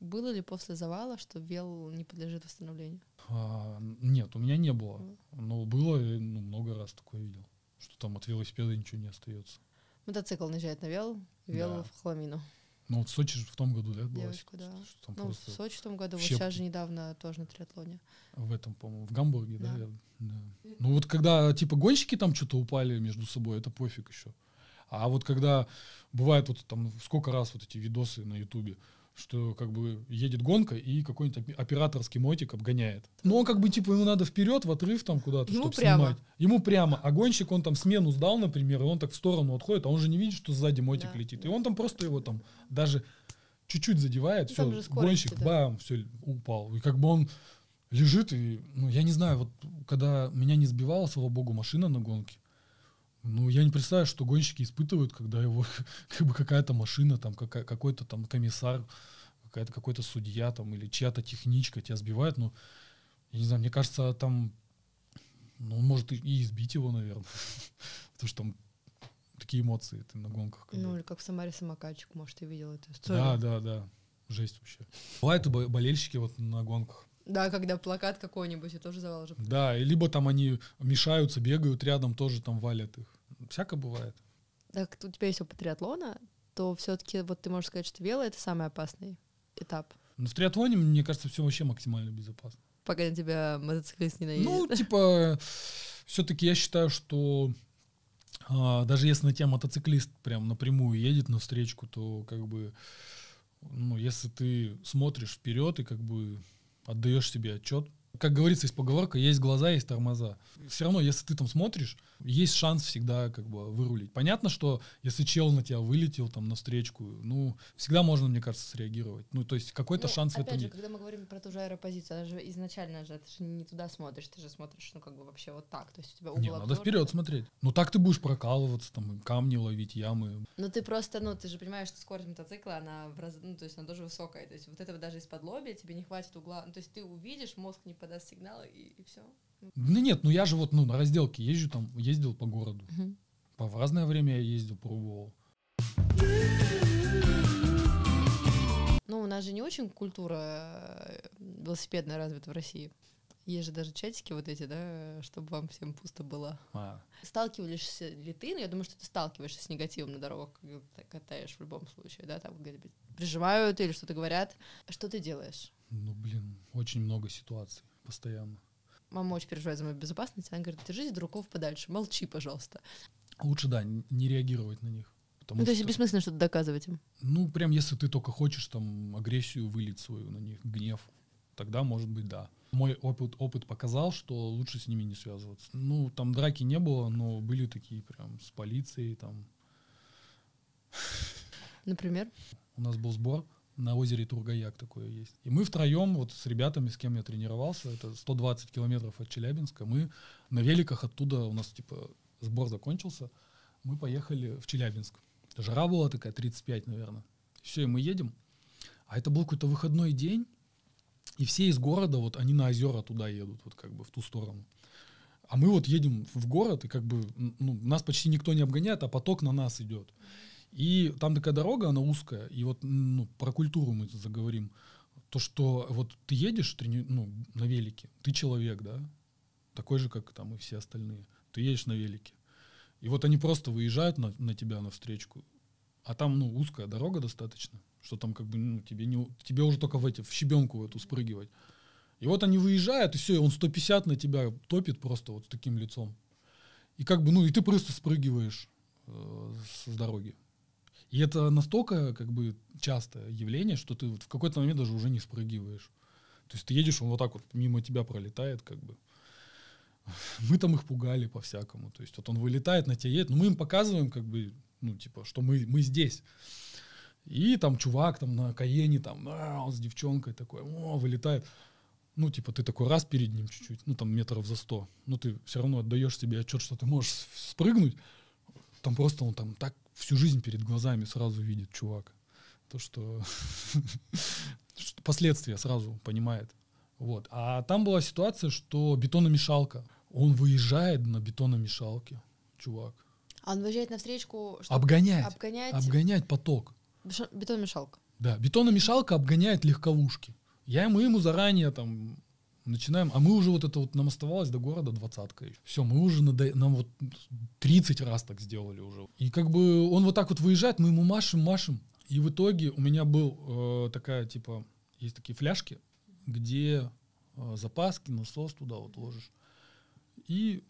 Было ли после завала, что вел не подлежит восстановлению? А, нет, у меня не было. Но было, ну, много раз такое видел. Что там от велосипеда ничего не остается. Мотоцикл наезжает на вел, вел Да. в хламину. Ну вот в Сочи в том году, да, было? Девочку, да. Что Ну, в Сочи в том году, вот сейчас же недавно тоже на триатлоне. в этом, по-моему, в Гамбурге, да? Да. да. Ну вот когда типа гонщики там что-то упали между собой, это пофиг еще. А вот когда бывает вот там сколько раз вот эти видосы на Ютубе, что как бы едет гонка и какой-нибудь операторский мотик обгоняет. Ну он как бы типа ему надо вперед, в отрыв там куда-то, чтобы снимать. Ему прямо. А гонщик, он там смену сдал, например, и он так в сторону отходит, а он же не видит, что сзади мотик Да, летит. И он там просто его там даже чуть-чуть задевает, Ну, там все, гонщик, да. бам, все, упал. И как бы он лежит и, ну, я не знаю, вот когда меня не сбивала, слава богу, машина на гонке, ну, я не представляю, что гонщики испытывают, когда его как бы какая-то машина, там, какая- какой-то там комиссар, какая-то какой-то судья там или чья-то техничка тебя сбивает, ну, я не знаю, мне кажется, там, ну, он может и, избить его, наверное, потому что там такие эмоции ты на гонках. бы. Ну, или как в Самаре самокатчик, может, ты видел да, историю. да, да, жесть вообще. Бывают болельщики вот на гонках, Да, когда плакат какой-нибудь, и тоже завал же. Да, и либо там они мешаются, бегают рядом, тоже там валят их. Всяко бывает. Так, у тебя есть опыт триатлона, то все-таки вот ты можешь сказать, что вело — это самый опасный этап, Но в триатлоне, мне кажется, все вообще максимально безопасно. пока на тебя мотоциклист не наедет. Ну, типа, все-таки я считаю, что а, даже если на тебя мотоциклист прям напрямую едет на встречку, то как бы, ну, если ты смотришь вперед и как бы отдаешь себе отчет, как говорится, есть поговорка, есть глаза, есть тормоза. Все равно, если ты там смотришь, есть шанс всегда как бы вырулить. Понятно, что если чел на тебя вылетел там на встречку, ну, всегда можно, мне кажется, среагировать. Ну, то есть какой-то Ну, шанс в опять этом же, есть. когда мы говорим про ту же аэропозицию, она же изначально же, ты же не туда смотришь, ты же смотришь, ну, как бы вообще вот так, то есть у тебя угол Не, надо вперед смотреть. Ну так ты будешь прокалываться, там камни ловить, ямы. Ну, ты просто, ну, ты же понимаешь, что скорость мотоцикла, она, в ну, то есть она тоже высокая, то есть вот этого даже из-под лобья тебе не хватит угла, ну, то есть ты увидишь, мозг не подаст сигнал, и, и все. Ну нет, ну я же вот ну, на разделке езжу там, ездил по городу. По, в разное время я ездил, пробовал. Ну, у нас же не очень культура э, велосипедная развита в России. Есть же даже чатики вот эти, да, чтобы вам всем пусто было. А, Сталкиваешься ли ты, ну, я думаю, что ты сталкиваешься с негативом на дорогах, когда ты катаешь в любом случае, да, там где-то прижимают или что-то говорят. Что ты делаешь? ну блин, очень много ситуаций постоянно. Мама очень переживает за мою безопасность, она говорит, держись дураков подальше, молчи, пожалуйста. Лучше, да, не реагировать на них. Потому Ну, то есть что, бессмысленно что-то доказывать им. ну, прям если ты только хочешь там агрессию вылить свою на них, гнев, тогда, может быть, да. Мой опыт, опыт показал, что лучше с ними не связываться. Ну, там драки не было, но были такие прям с полицией, там, Например? У нас был сбор на озере Тургаяк такое есть. И мы втроем, вот с ребятами, с кем я тренировался, это 120 километров от Челябинска, мы на великах оттуда, у нас типа сбор закончился, мы поехали в Челябинск. Жара была такая, 35, наверное. Все, и мы едем. А это был какой-то выходной день, и все из города, вот они на озера туда едут, вот как бы в ту сторону. А мы вот едем в город, и как бы ну, нас почти никто не обгоняет, а поток на нас идет. И там такая дорога, она узкая, и вот ну, про культуру мы заговорим. То, что вот ты едешь трени... ну, на велике, ты человек, да, такой же, как там и все остальные. Ты едешь на велике. И вот они просто выезжают на, на тебя навстречку, а там ну, узкая дорога достаточно, что там как бы ну, тебе, не, тебе уже только в, эти, в щебенку эту спрыгивать. И вот они выезжают, и все, и он 150 на тебя топит просто вот с таким лицом. И как бы, ну, и ты просто спрыгиваешь э, с дороги. И это настолько как бы частое явление, что ты вот в какой-то момент даже уже не спрыгиваешь. То есть ты едешь, он вот так вот мимо тебя пролетает, как бы. Мы там их пугали по-всякому. То есть вот он вылетает на тебя едет, но мы им показываем, как бы, ну, типа, что мы, мы здесь. И там чувак там на Каене, там, а, он с девчонкой такой, о, вылетает. Ну, типа, ты такой раз перед ним чуть-чуть, ну, там, метров за сто. Но ты все равно отдаешь себе отчет, что ты можешь спрыгнуть. Там просто он там так всю жизнь перед глазами сразу видит чувак. То, что, последствия сразу понимает. Вот. А там была ситуация, что бетономешалка. Он выезжает на бетономешалке, чувак. А он выезжает на встречку, чтобы обгонять, обгонять, обгонять поток. Бетономешалка. Да, бетономешалка обгоняет легковушки. Я ему ему заранее там начинаем, а мы уже вот это вот нам оставалось до города двадцатка. Все, мы уже надо, нам вот 30 раз так сделали уже. И как бы он вот так вот выезжает, мы ему машем, машем. И в итоге у меня был э, такая, типа, есть такие фляжки, где э, запаски, насос туда вот ложишь. И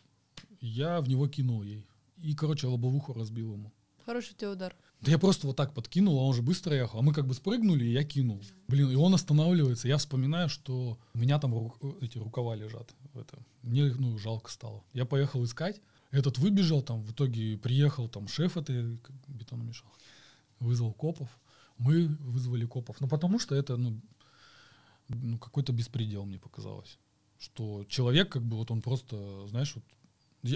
я в него кинул ей. И, короче, лобовуху разбил ему. Хороший тебе удар. Да я просто вот так подкинул, а он же быстро ехал. А мы как бы спрыгнули, и я кинул. Блин, и он останавливается. Я вспоминаю, что у меня там ру- эти рукава лежат. В. Мне ну, жалко стало. Я поехал искать. Этот выбежал, там в итоге приехал там шеф этой бетономешалки. Вызвал копов. Мы вызвали копов. Ну, потому что это, ну, ну, какой-то беспредел, мне показалось. Что человек, как бы, вот он просто, знаешь, вот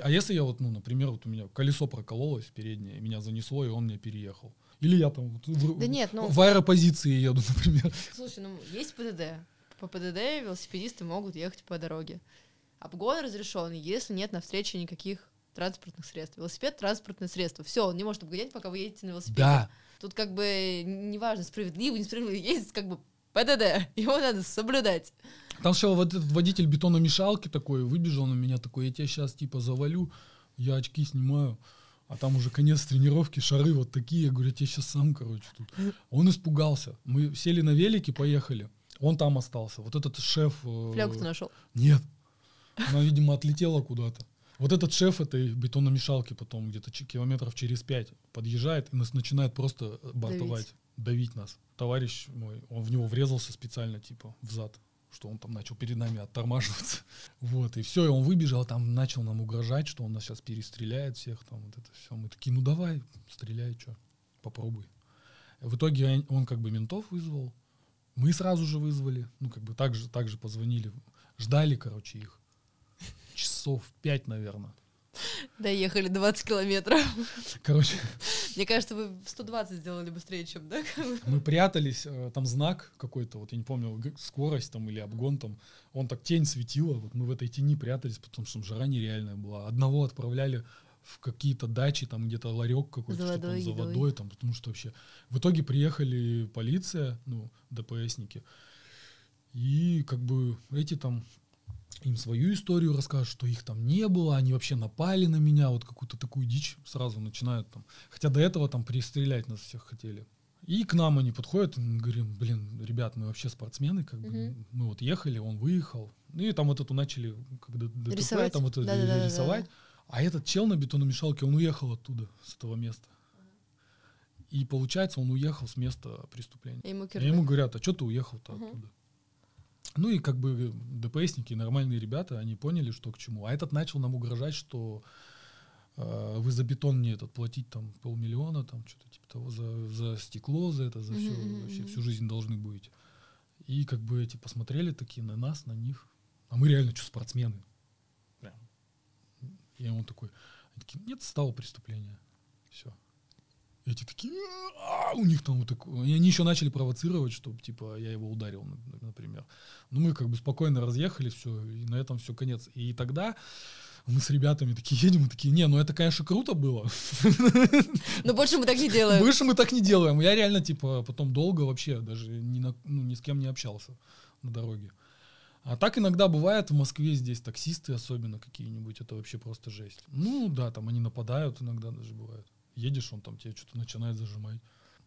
а если я вот, ну, например, вот у меня колесо прокололось переднее, меня занесло, и он меня переехал. Или я там вот в, да нет, ну, в аэропозиции еду, например. Слушай, ну есть ПДД. По ПДД велосипедисты могут ехать по дороге. Обгон разрешен, если нет на встрече никаких транспортных средств. Велосипед — транспортное средство. Все, он не может обгонять, пока вы едете на велосипеде. Да. Тут как бы неважно, справедливо, несправедливо, ездить как бы ПДД, его надо соблюдать. Там сначала вот этот водитель бетономешалки такой выбежал на меня такой, я тебя сейчас типа завалю, я очки снимаю, а там уже конец тренировки, шары вот такие, я говорю, я тебя сейчас сам, короче, тут. Он испугался. Мы сели на велике, поехали. Он там остался. Вот этот шеф... Э, Флягу ты нашел? Нет. Она, видимо, отлетела куда-то. Вот этот шеф этой бетономешалки потом где-то километров через пять подъезжает и нас начинает просто бортовать, давить, нас. Товарищ мой, он в него врезался специально, типа, в зад что он там начал перед нами оттормаживаться. Вот, и все, и он выбежал, там начал нам угрожать, что он нас сейчас перестреляет всех, там вот это все. Мы такие, ну давай, стреляй, что, попробуй. В итоге он как бы ментов вызвал, мы сразу же вызвали, ну как бы так же, так же позвонили, ждали, короче, их часов пять, наверное. Доехали 20 километров. Короче. Мне кажется, вы в 120 сделали быстрее, чем, да? Мы прятались, э, там знак какой-то, вот я не помню, скорость там или обгон там, он так тень светила, вот мы в этой тени прятались, потому что жара нереальная была. Одного отправляли в какие-то дачи, там где-то ларек какой-то, за водой, за водой, там, потому что вообще... В итоге приехали полиция, ну, ДПСники, и как бы эти там им свою историю расскажут, что их там не было, они вообще напали на меня, вот какую-то такую дичь сразу начинают там. Хотя до этого там пристрелять нас всех хотели. И к нам они подходят, и мы говорим, блин, ребят, мы вообще спортсмены, как бы, угу. мы вот ехали, он выехал. Ну и там вот эту начали, когда ДТП, рисовать. там вот это да, да, рисовать. Да, да. А этот чел на бетономешалке, он уехал оттуда, с этого места. И получается, он уехал с места преступления. И ему, ему говорят, а что ты уехал-то угу. оттуда? Ну и как бы ДПСники, нормальные ребята, они поняли, что к чему. А этот начал нам угрожать, что а, вы за бетон мне этот платить там полмиллиона, там что-то типа того, за, за стекло, за это, за все, Мгм, вообще всю жизнь должны будете. И как бы эти посмотрели такие на нас, на них. А мы реально что, спортсмены? Прям. И он такой, они такие, нет, стало преступление. Все. Эти такие, «А-а-а!» у них там вот такое. И они еще начали провоцировать, чтобы, типа, я его ударил, на- например. Ну, мы как бы спокойно разъехали, все, и на этом все конец. И тогда мы с ребятами такие едем, и такие, не, ну это, конечно, круто было. Но больше мы так не делаем. Больше мы так не делаем. Я реально, типа, потом долго вообще даже ни, на- ну, ни с кем не общался на дороге. А так иногда бывает в Москве здесь таксисты особенно какие-нибудь, это вообще просто жесть. Ну да, там они нападают иногда даже бывает. Едешь, он там тебе что-то начинает зажимать.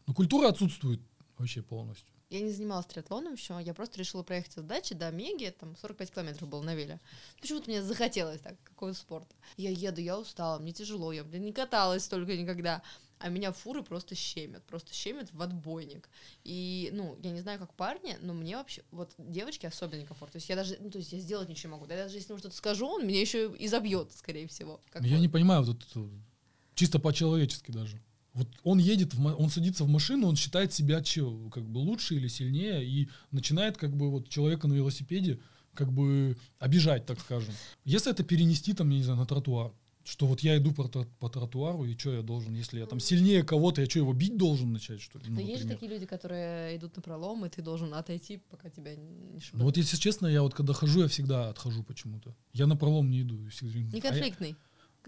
Но культура отсутствует вообще полностью. Я не занималась триатлоном еще, я просто решила проехать от дачи до Меги, там 45 километров было на веле. Почему-то мне захотелось так, какой спорт. Я еду, я устала, мне тяжело, я, блин, не каталась столько никогда. А меня фуры просто щемят, просто щемят в отбойник. И, ну, я не знаю, как парни, но мне вообще, вот девочки особенно некомфортно. То есть я даже, ну, то есть я сделать ничего не могу. Да, даже если ему что-то скажу, он меня еще и забьет, скорее всего. Как Я вот. не понимаю вот это, чисто по-человечески даже. Вот он едет, в он садится в машину, он считает себя че, как бы лучше или сильнее, и начинает как бы вот человека на велосипеде как бы обижать, так скажем. Если это перенести там, я не знаю, на тротуар, что вот я иду по, по тротуару, и что я должен, если я там сильнее кого-то, я что, его бить должен начать, что ли? Ну, Но есть же например. такие люди, которые идут на пролом, и ты должен отойти, пока тебя не шибут. Ну вот если честно, я вот когда хожу, я всегда отхожу почему-то. Я на пролом не иду. всегда- Не а я- конфликтный,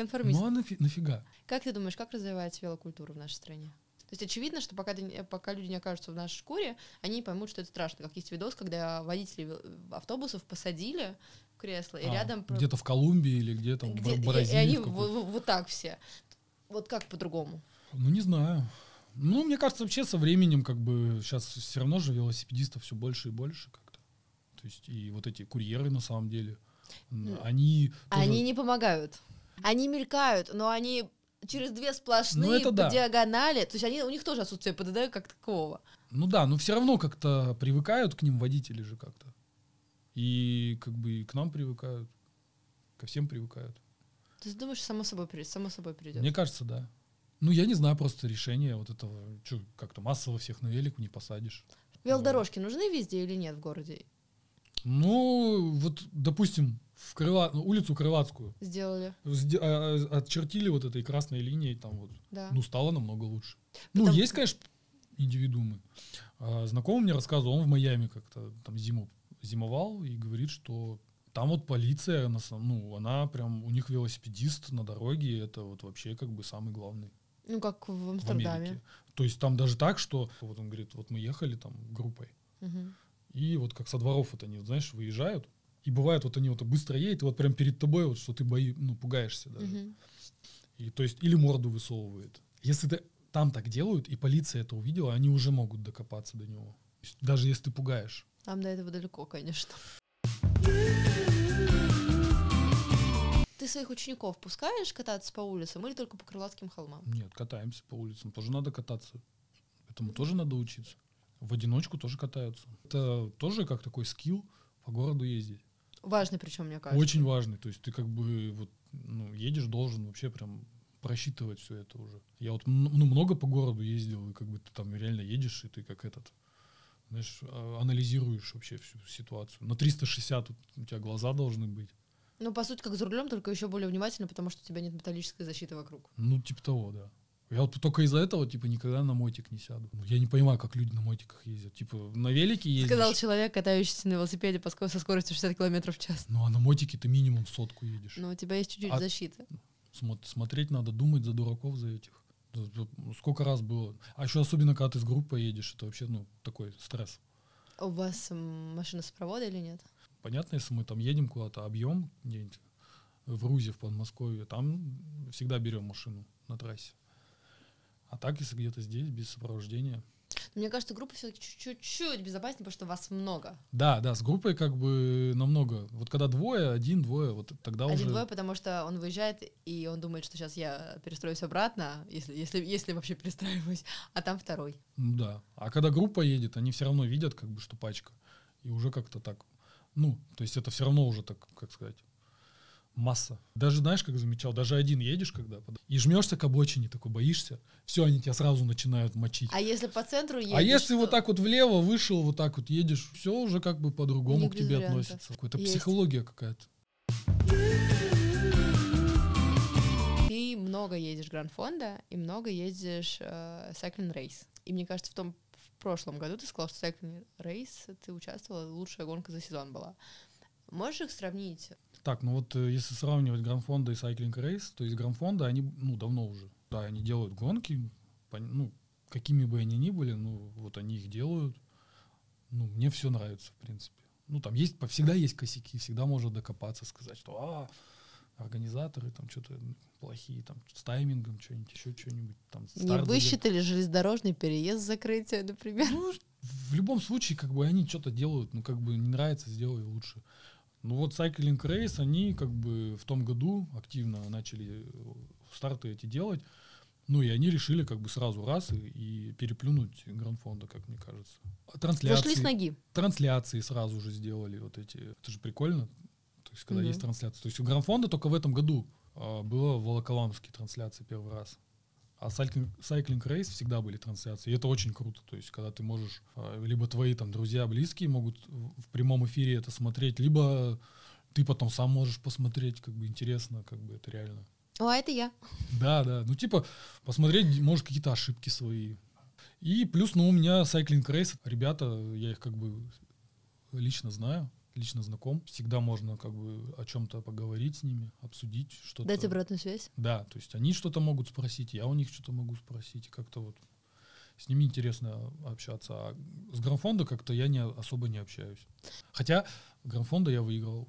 конформист. Ну а нафи- нафига? Как ты думаешь, как развивается велокультура в нашей стране? То есть очевидно, что пока, ты пока люди не окажутся в нашей шкуре, они не поймут, что это страшно. Как есть видос, когда водители вел- автобусов посадили в кресло, и А, рядом... Где-то в Колумбии или где-то в где- Бра- и- и, Бразилии. они в в- в- вот так все. Вот как по-другому? Ну, не знаю. Ну, мне кажется, вообще со временем, как бы, сейчас все равно же велосипедистов все больше и больше как-то. То есть, и вот эти курьеры, на самом деле, Ну, они... тоже- Они не помогают. Они мелькают, но они через две сплошные Ну, это по да. диагонали. То есть они, у них тоже отсутствие ПДД как такового. Ну да, но все равно как-то привыкают к ним водители же как-то. И как бы и к нам привыкают, ко всем привыкают. Есть думаешь, само собой, само собой придет? Мне кажется, да. Ну, я не знаю просто решение вот этого. Что, как-то массово всех на велику не посадишь. Велодорожки нужны везде или нет в городе? Ну, вот, допустим, в Крыла... ну, улицу Крылатскую Сделали, сде- а, отчертили вот этой красной линией, там вот, да. ну, стало намного лучше. Ну, Потому- есть, конечно, индивидуумы. А, знакомый мне рассказывал, он в Майами как-то там зиму зимовал и говорит, что там вот полиция, на сам- ну, она прям, у них велосипедист на дороге, это вот вообще как бы самый главный Ну, как в в Амстердаме. Америке. То есть там даже так, что, вот он говорит, вот мы ехали там группой, Мгм. И вот как со дворов вот они, вот, знаешь, выезжают, и бывает вот они вот быстро едут, и вот прям перед тобой вот, что ты бои, ну, пугаешься даже. Мгм. И, то есть, или морду высовывает. Если ты, там так делают, и полиция это увидела, они уже могут докопаться до него. Даже если ты пугаешь. Там до этого далеко, конечно. Ты своих учеников пускаешь кататься по улицам или только по крылатским холмам? Нет, катаемся по улицам. Тоже надо кататься. Этому тоже надо учиться. В одиночку тоже катаются. Это тоже как такой скилл по городу ездить. Важный причем, мне кажется. Очень важный. То есть ты как бы вот, ну, едешь, должен вообще прям просчитывать все это уже. Я вот ну, много по городу ездил, и как бы ты там реально едешь, и ты как этот, знаешь, а- анализируешь вообще всю ситуацию. На 360 вот у тебя глаза должны быть. Ну, по сути, как за рулем, только еще более внимательно, потому что у тебя нет металлической защиты вокруг. Ну, типа того, да. Я вот только из-за этого, типа, никогда на мотик не сяду. Ну, Я не понимаю, как люди на мотиках ездят. Типа, на велике ездишь, Сказал человек, катающийся на велосипеде по со скоростью 60 км в час. ну, а на мотике ты минимум сотку едешь. Но у тебя есть чуть-чуть А- защиты. Смо- смотреть надо, думать за дураков за этих. Ну, Сколько раз было. А еще особенно, когда ты с группой едешь, это вообще, ну, такой стресс. У вас машина сопровода или нет? Понятно, если мы там едем куда-то, объем где-нибудь в Рузе, в Подмосковье, там всегда берем машину на трассе. А так, если где-то здесь, без сопровождения. Мне кажется, группа все-таки чуть-чуть безопаснее, потому что вас много. Да, да, с группой как бы намного. Вот когда двое, один, двое, вот тогда уже... Один-двое, потому что он выезжает, и он думает, что сейчас я перестроюсь обратно, если, если, если вообще перестраиваюсь, а там второй. Ну да. А когда группа едет, они все равно видят, как бы, что пачка. И уже как-то так. Ну, то есть это все равно уже так, как сказать, масса. Даже знаешь, как замечал, даже один едешь, когда и жмешься к обочине, такой боишься, все, они тебя сразу начинают мочить. А если по центру едешь? А если то... вот так вот влево вышел, вот так вот едешь, все уже как бы по-другому к тебе вариантов. относится. Какая-то психология какая-то. Ты много едешь Гранд-фонда и много ездишь э, Cycling Race. И мне кажется, в том в прошлом году ты сказал, что Cycling Race ты участвовала, лучшая гонка за сезон была. Можешь их сравнить? Так, ну вот э, если сравнивать Гранфонда и Cycling Race, то есть Гранфонда, они, ну, давно уже, да, они делают гонки, ну, какими бы они ни были, ну, вот они их делают. Ну, мне все нравится, в принципе. Ну, там есть, всегда есть косяки, всегда можно докопаться, сказать, что, а, организаторы там что-то плохие, там с таймингом что-нибудь, еще что-нибудь. Там, Не высчитали идет. железнодорожный переезд закрытия, например? Ну, в любом случае, как бы они что-то делают, ну, как бы не нравится, сделай лучше. Ну вот Cycling Race, они как бы в том году активно начали э, старты эти делать. Ну и они решили как бы сразу раз и, и переплюнуть Гранд-фонда, как мне кажется. Трансляции, Зашли с ноги. Трансляции сразу же сделали вот эти. Это же прикольно. То есть когда mm-hmm. есть трансляция. То есть у Гранд-фонда только в этом году а, было в Волоколамске трансляции первый раз. А Cycling, Cycling Race всегда были трансляции. И это очень круто. То есть, когда ты можешь, а, либо твои там друзья, близкие могут в прямом эфире это смотреть, либо ты потом сам можешь посмотреть, как бы интересно, как бы это реально. О, а это я. Да, да. Ну, типа, посмотреть, может, какие-то ошибки свои. И плюс, ну, у меня Cycling Race, ребята, я их как бы лично знаю лично знаком, всегда можно как бы о чем-то поговорить с ними, обсудить что-то. Дать обратную связь? Да, то есть они что-то могут спросить, я у них что-то могу спросить, как-то вот с ними интересно общаться. А с графонда как-то я не, особо не общаюсь. Хотя графонда я выиграл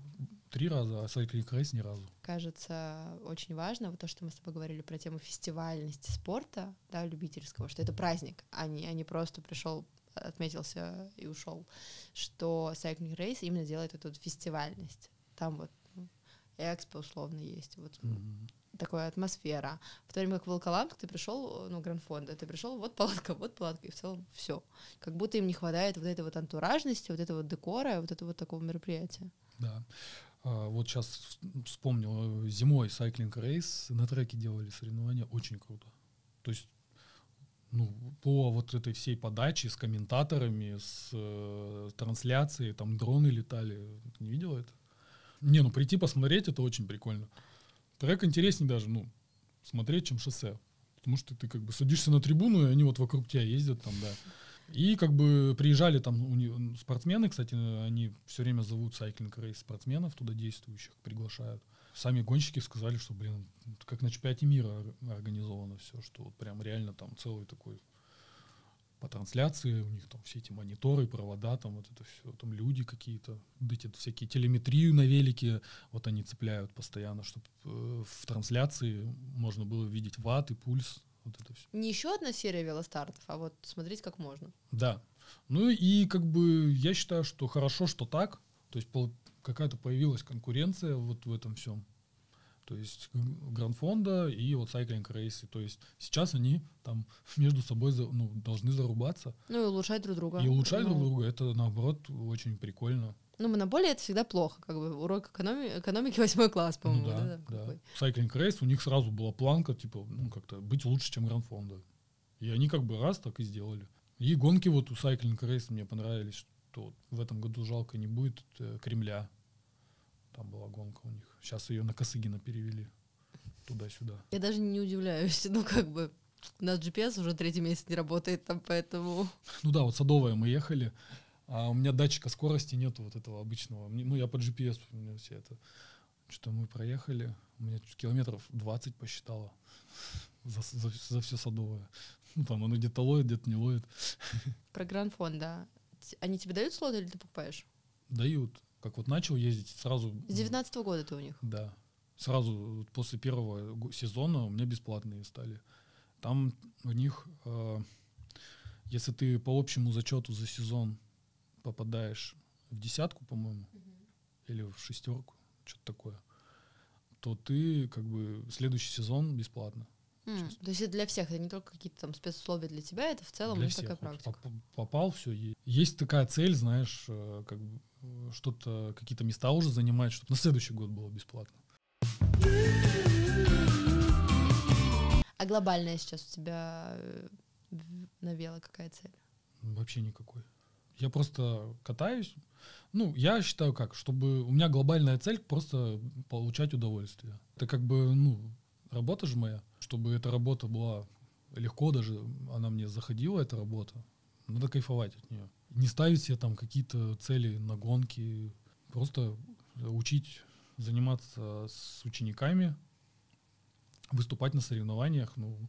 три раза, а Cycling Race ни разу. Кажется, очень важно вот то, что мы с тобой говорили про тему фестивальности спорта, да, любительского, что это праздник, а не, а не просто пришел отметился и ушел, что Cycling Race именно делает эту фестивальность. Там вот ну, экспо условно есть, вот mm-hmm. такая атмосфера. В то время как в Волколамск ты пришел, ну, Гранд-фонда, ты пришел, вот палатка, вот палатка, и в целом все. Как будто им не хватает вот этой вот антуражности, вот этого декора, вот этого вот такого мероприятия. Да. А, вот сейчас вспомнил, зимой Cycling Race на треке делали соревнования, очень круто. То есть ну, по вот этой всей подаче с комментаторами, с э, трансляцией, там дроны летали. Не видел это? Не, ну прийти посмотреть, это очень прикольно. Трек интереснее даже, ну, смотреть, чем шоссе. Потому что ты как бы садишься на трибуну, и они вот вокруг тебя ездят там, да. И как бы приезжали там у них, спортсмены, кстати, они все время зовут сайклинг рейс спортсменов туда действующих, приглашают сами гонщики сказали, что, блин, как на чемпионате мира организовано все, что вот прям реально там целый такой по трансляции, у них там все эти мониторы, провода, там вот это все, там люди какие-то, вот эти всякие телеметрию на велике, вот они цепляют постоянно, чтобы э, в трансляции можно было видеть ватт и пульс, вот это все. Не еще одна серия велостартов, а вот смотреть как можно. Да. Ну и как бы я считаю, что хорошо, что так. То есть какая-то появилась конкуренция вот в этом всем. То есть Гранд-фонда и вот Cycling Race. То есть сейчас они там между собой ну, должны зарубаться. Ну и улучшать друг друга. И улучшать ну. друг друга. Это наоборот очень прикольно. Ну, монополия это всегда плохо, как бы урок экономи- экономики восьмой класс, ну по-моему. Ну, да, да. да. Cycling Race, у них сразу была планка, типа, ну, как-то быть лучше, чем Гранд Фонда. И они как бы раз так и сделали. И гонки вот у Cycling Race мне понравились, что в этом году жалко не будет э, Кремля. Там была гонка у них. Сейчас ее на Косыгина перевели туда-сюда. Я даже не удивляюсь. Ну, как бы, у нас GPS уже третий месяц не работает там, поэтому... Ну да, вот Садовая мы ехали, а у меня датчика скорости нету вот этого обычного. Ну, я по GPS, у меня все это... Что мы проехали, у меня километров 20 посчитала за, за, за все Садовое. Ну, там оно где-то ловит, где-то не ловит. Про Гранд-фон, да. Они тебе дают слот или ты покупаешь? Дают. Как вот начал ездить, сразу... С 19 -го года ты у них? Да. Сразу после первого сезона у меня бесплатные стали. Там у них, э, если ты по общему зачету за сезон попадаешь в десятку, по-моему, угу. или в шестерку, что-то такое, то ты как бы следующий сезон бесплатно. Mm, то есть это для всех, это не только какие-то там спецусловия для тебя, это в целом для всех. такая практика. Попал, все. Есть такая цель, знаешь, э, как бы что-то, какие-то места уже занимать, чтобы на следующий год было бесплатно. А глобальная сейчас у тебя э, в- на вело какая цель? Вообще никакой. Я просто катаюсь. Ну, я считаю как, чтобы... У меня глобальная цель просто получать удовольствие. Это как бы, ну, работа же моя. Чтобы эта работа была легко даже, она мне заходила, эта работа. Надо кайфовать от нее. Не ставить себе там какие-то цели на гонки. Просто учить заниматься с учениками, выступать на соревнованиях. Ну,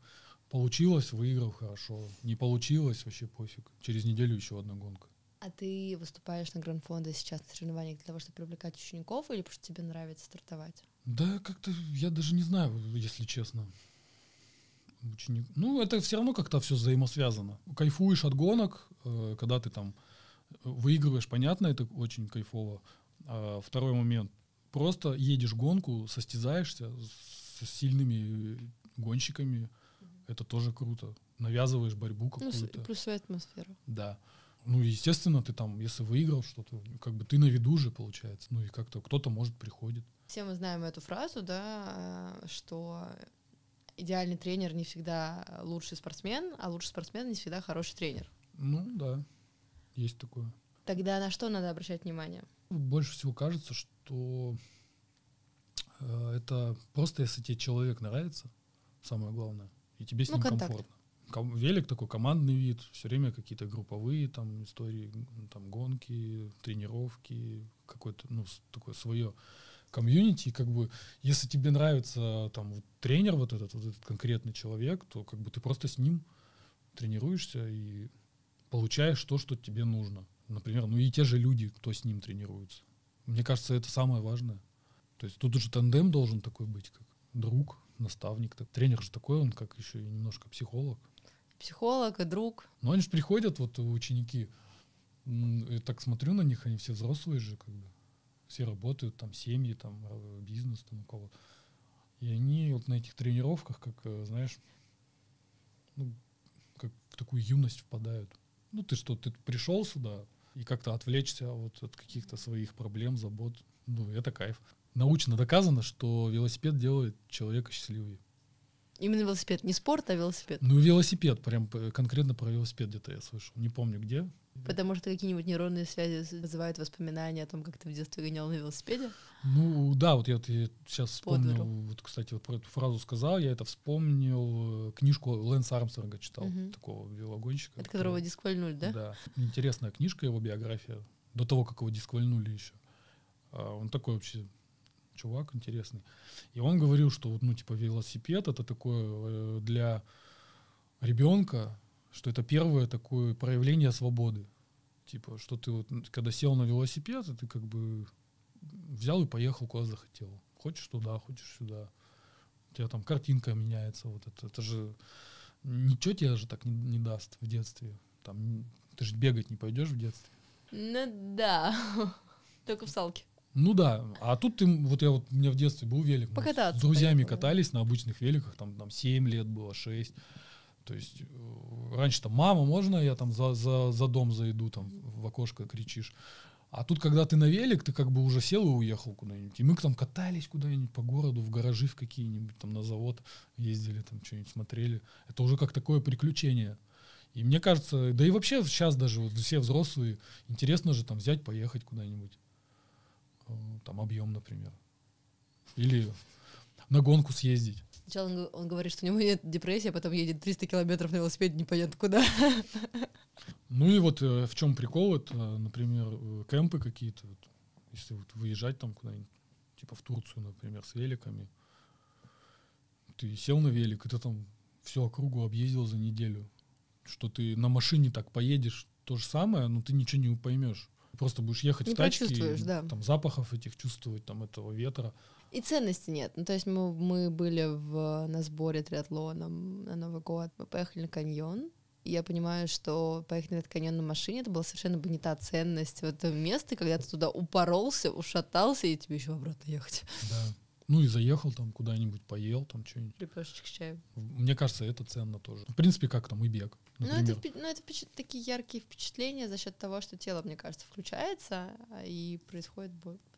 получилось, выиграл хорошо. Не получилось, вообще пофиг. Через неделю еще одна гонка. А ты выступаешь на Гранд-фонде сейчас на соревнованиях для того, чтобы привлекать учеников, или потому что тебе нравится стартовать? Да, как-то я даже не знаю, если честно. Ученик. Ну, это все равно как-то все взаимосвязано. Кайфуешь от гонок, э, когда ты там выигрываешь, понятно, это очень кайфово. А второй момент. Просто едешь гонку, состязаешься с сильными гонщиками. Это тоже круто. Навязываешь борьбу Ну, какую-то. плюс свою атмосферу. Да. Ну, естественно, ты там, если выиграл что-то, как бы ты на виду же, получается. Ну, и как-то кто-то, может, приходит. Все мы знаем эту фразу, да, э, что идеальный тренер не всегда лучший спортсмен, а лучший спортсмен не всегда хороший тренер. Ну, да, есть такое. Тогда на что надо обращать внимание? Больше всего кажется, что э, это просто если тебе человек нравится, самое главное, и тебе с Ну, ним контакт. комфортно. Ком- велик такой командный вид, все время какие-то групповые там истории, там гонки, тренировки, какое-то, ну, такое свое комьюнити, как бы, если тебе нравится там вот тренер вот этот, вот этот конкретный человек, то как бы ты просто с ним тренируешься и получаешь то, что тебе нужно. Например, ну и те же люди, кто с ним тренируется. Мне кажется, это самое важное. То есть тут уже тандем должен такой быть, как друг, наставник. Так, тренер же такой, он как еще и немножко психолог. Психолог и друг. Но они же приходят, вот ученики, и так смотрю на них, они все взрослые же, как бы. Все работают, там семьи, там э, бизнес, там у кого. И они вот на этих тренировках, как, э, знаешь, ну, как в такую юность впадают. Ну, ты что, ты пришел сюда и как-то отвлечься вот от каких-то своих проблем, забот. Ну, это кайф. Научно доказано, что велосипед делает человека счастливее. Именно велосипед. Не спорт, а велосипед. Ну, велосипед, прям п- конкретно про велосипед где-то я слышал. Не помню где. Потому что какие-нибудь нейронные связи вызывают воспоминания о том, как ты в детстве гонял на велосипеде. Ну, да, вот я, сейчас По вспомнил, двору. вот, кстати, вот про эту фразу сказал, я это вспомнил, э, книжку Лэнса Армстронга читал, Мгм. такого велогонщика. От которого который- дисквальнули, да? Да. Интересная книжка, его биография, до того, как его дисквальнули еще. А, Он такой вообще чувак интересный. И он говорил, что вот, ну, типа, велосипед это такое э, для ребенка, что это первое такое проявление свободы. Типа, что ты вот, когда сел на велосипед, ты как бы взял и поехал куда захотел. Хочешь туда, хочешь сюда. У тебя там картинка меняется. Вот это, это же ничего тебе же так не, не даст в детстве. Там, ты же бегать не пойдешь в детстве. Ну да. Только в салке. Ну да, а тут ты, вот я вот, у меня в детстве был велик, мы Покататься с друзьями поехал, катались на обычных великах, там, там 7 лет было, 6. То есть э, раньше там, мама, можно я там за, за, за дом зайду, там в окошко кричишь. А тут, когда ты на велик, ты как бы уже сел и уехал куда-нибудь. И мы там катались куда-нибудь по городу, в гаражи в какие-нибудь, там на завод ездили, там что-нибудь смотрели. Это уже как такое приключение. И мне кажется, да и вообще сейчас даже вот все взрослые, интересно же там взять, поехать куда-нибудь. Э, Там объем, например. Или на гонку съездить. Сначала он, он говорит, что у него нет депрессии, а потом едет 300 километров на велосипеде непонятно куда. Ну и вот э, в чем прикол, это, например, э, кемпы какие-то, вот, если вот выезжать там куда-нибудь, типа в Турцию, например, с великами, ты сел на велик, и ты там всю округу объездил за неделю, что ты на машине так поедешь, то же самое, но ты ничего не поймешь. Просто будешь ехать Не в тачке, да. там запахов этих чувствовать, там этого ветра. И ценности нет. Ну, то есть мы, мы были в, на сборе триатлоном на Новый год, мы поехали на каньон, и я понимаю, что поехать на этот каньон на машине, это была совершенно бы не та ценность в этом месте, когда ты туда упоролся, ушатался, и тебе еще обратно ехать. Да. Ну и заехал там куда-нибудь, поел там что-нибудь. Лепешечек с чаем. Мне кажется, это ценно тоже. В принципе, как там и бег, Ну, это, ну, это такие яркие впечатления за счет того, что тело, мне кажется, включается, а, и происходит бо- такое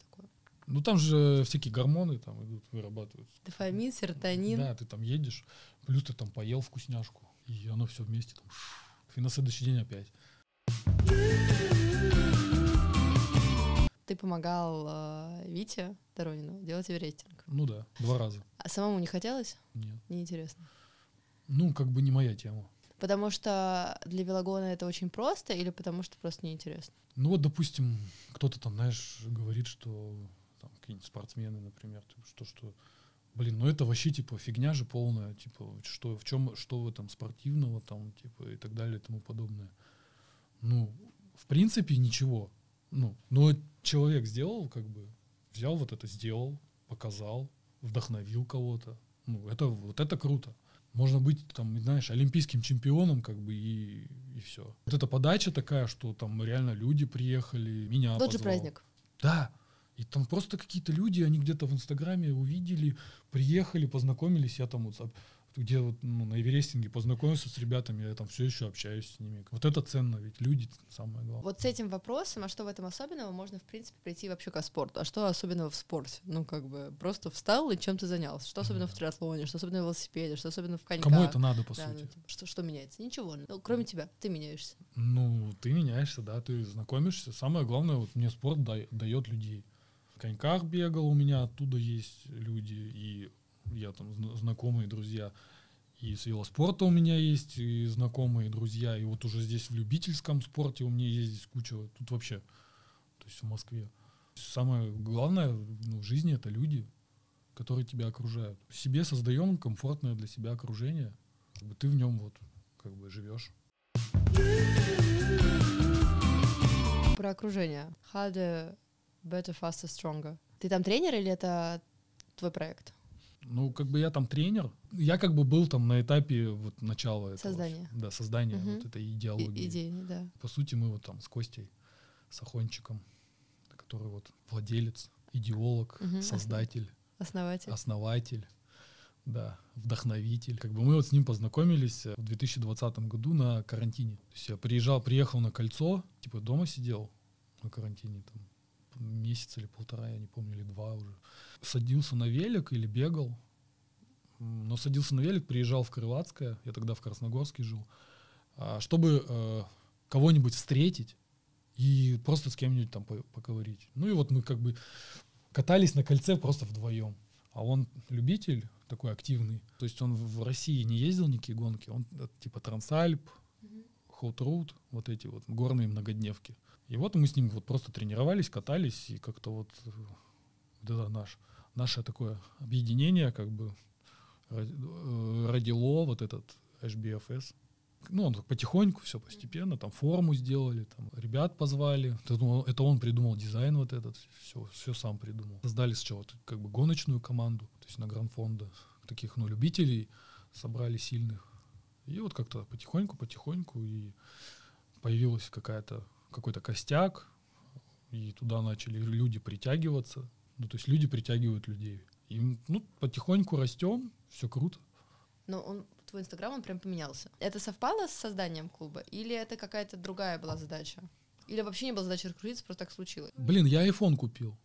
Ну там же всякие гормоны там идут, вырабатываются. Дофамин, серотонин. Да, ты там едешь, плюс ты там поел вкусняшку, и оно все вместе там. И на следующий день опять. Ты помогал э, Вите Доронину делать эверестинг. Ну да, два раза. А самому не хотелось? Нет. Неинтересно. Ну, как бы не моя тема. Потому что для велогона это очень просто или потому что просто неинтересно? Ну вот, допустим, кто-то там, знаешь, говорит, что какие-нибудь спортсмены, например, что, что, блин, ну это вообще типа фигня же полная, типа, что в чем, что в этом спортивного там, типа, и так далее и тому подобное. Ну, в принципе, ничего. Ну, но человек сделал, как бы, взял вот это, сделал, показал, вдохновил кого-то. Ну, это, вот это круто. Можно быть, там, знаешь, олимпийским чемпионом, как бы, и, и все. Вот эта подача такая, что там реально люди приехали, меня Тот же позвал. праздник. Да. И там просто какие-то люди, они где-то в Инстаграме увидели, приехали, познакомились, я там вот где вот ну, на Эверестинге познакомился с ребятами, я там все еще общаюсь с ними. Вот это ценно, ведь люди самое главное. Вот с этим вопросом, а что в этом особенного, можно, в принципе, прийти вообще к спорту. А что особенного в спорте? Ну, как бы, просто встал и чем ты занялся. Что особенно в триатлоне, что особенно в велосипеде, что особенно в коньках. Кому это надо, по Да, сути? ну, что, что меняется? Ничего. Ну, кроме тебя, ты меняешься. Ну, ты меняешься, да, ты знакомишься. Самое главное, вот мне спорт да- дает людей. Коньках бегал, у меня оттуда есть люди, и я там зна- знакомые друзья. И с велоспорта у меня есть и знакомые друзья. И вот уже здесь в любительском спорте у меня есть здесь куча. Тут вообще, то есть в Москве. Самое главное ну, в жизни это люди, которые тебя окружают. Себе создаем комфортное для себя окружение. Как бы ты в нем вот как бы живешь. Про окружение. Harder, better, faster, stronger. Ты там тренер или это твой проект? Ну, как бы я там тренер. Я как бы был там на этапе вот начала этого. Создания. Да, создания Мгм. вот этой И- идеологии. идеи, да. По сути, мы вот там с Костей, с Охончиком, который вот владелец, идеолог, Мгм. создатель, Основатель. основатель, да, вдохновитель. Как бы мы вот с ним познакомились э, в 2020 году на карантине. То есть я приезжал, приехал на кольцо, типа дома сидел на карантине там месяц или полтора, я не помню, или два уже. Садился на велик или бегал. Но садился на велик, приезжал в Крылатское, я тогда в Красногорске жил, а, чтобы э, кого-нибудь встретить и просто с кем-нибудь там по- поговорить. Ну и вот мы как бы катались на кольце просто вдвоем. А он любитель такой активный. То есть он в России не ездил никакие гонки. Он э, типа Трансальп, Road, вот эти вот горные многодневки. И вот мы с ним вот просто тренировались, катались, и как-то вот, э, вот наш, наше такое объединение как бы э, родило вот этот HBFS. Ну, он потихоньку, все постепенно, там форму сделали, там ребят позвали. Это он, придумал дизайн вот этот, все, все сам придумал. Создали сначала как бы гоночную команду, то есть на Гранд-фонда, таких, ну, любителей собрали сильных. И вот как-то потихоньку, потихоньку и появилась какая-то какой-то костяк, и туда начали люди притягиваться. Ну, то есть люди притягивают людей. И, ну, потихоньку растем, все круто. Но он, твой инстаграм, он прям поменялся. Это совпало с созданием клуба? Или это какая-то другая была задача? Или вообще не была задача раскрутиться, просто так случилось? Блин, я iPhone купил.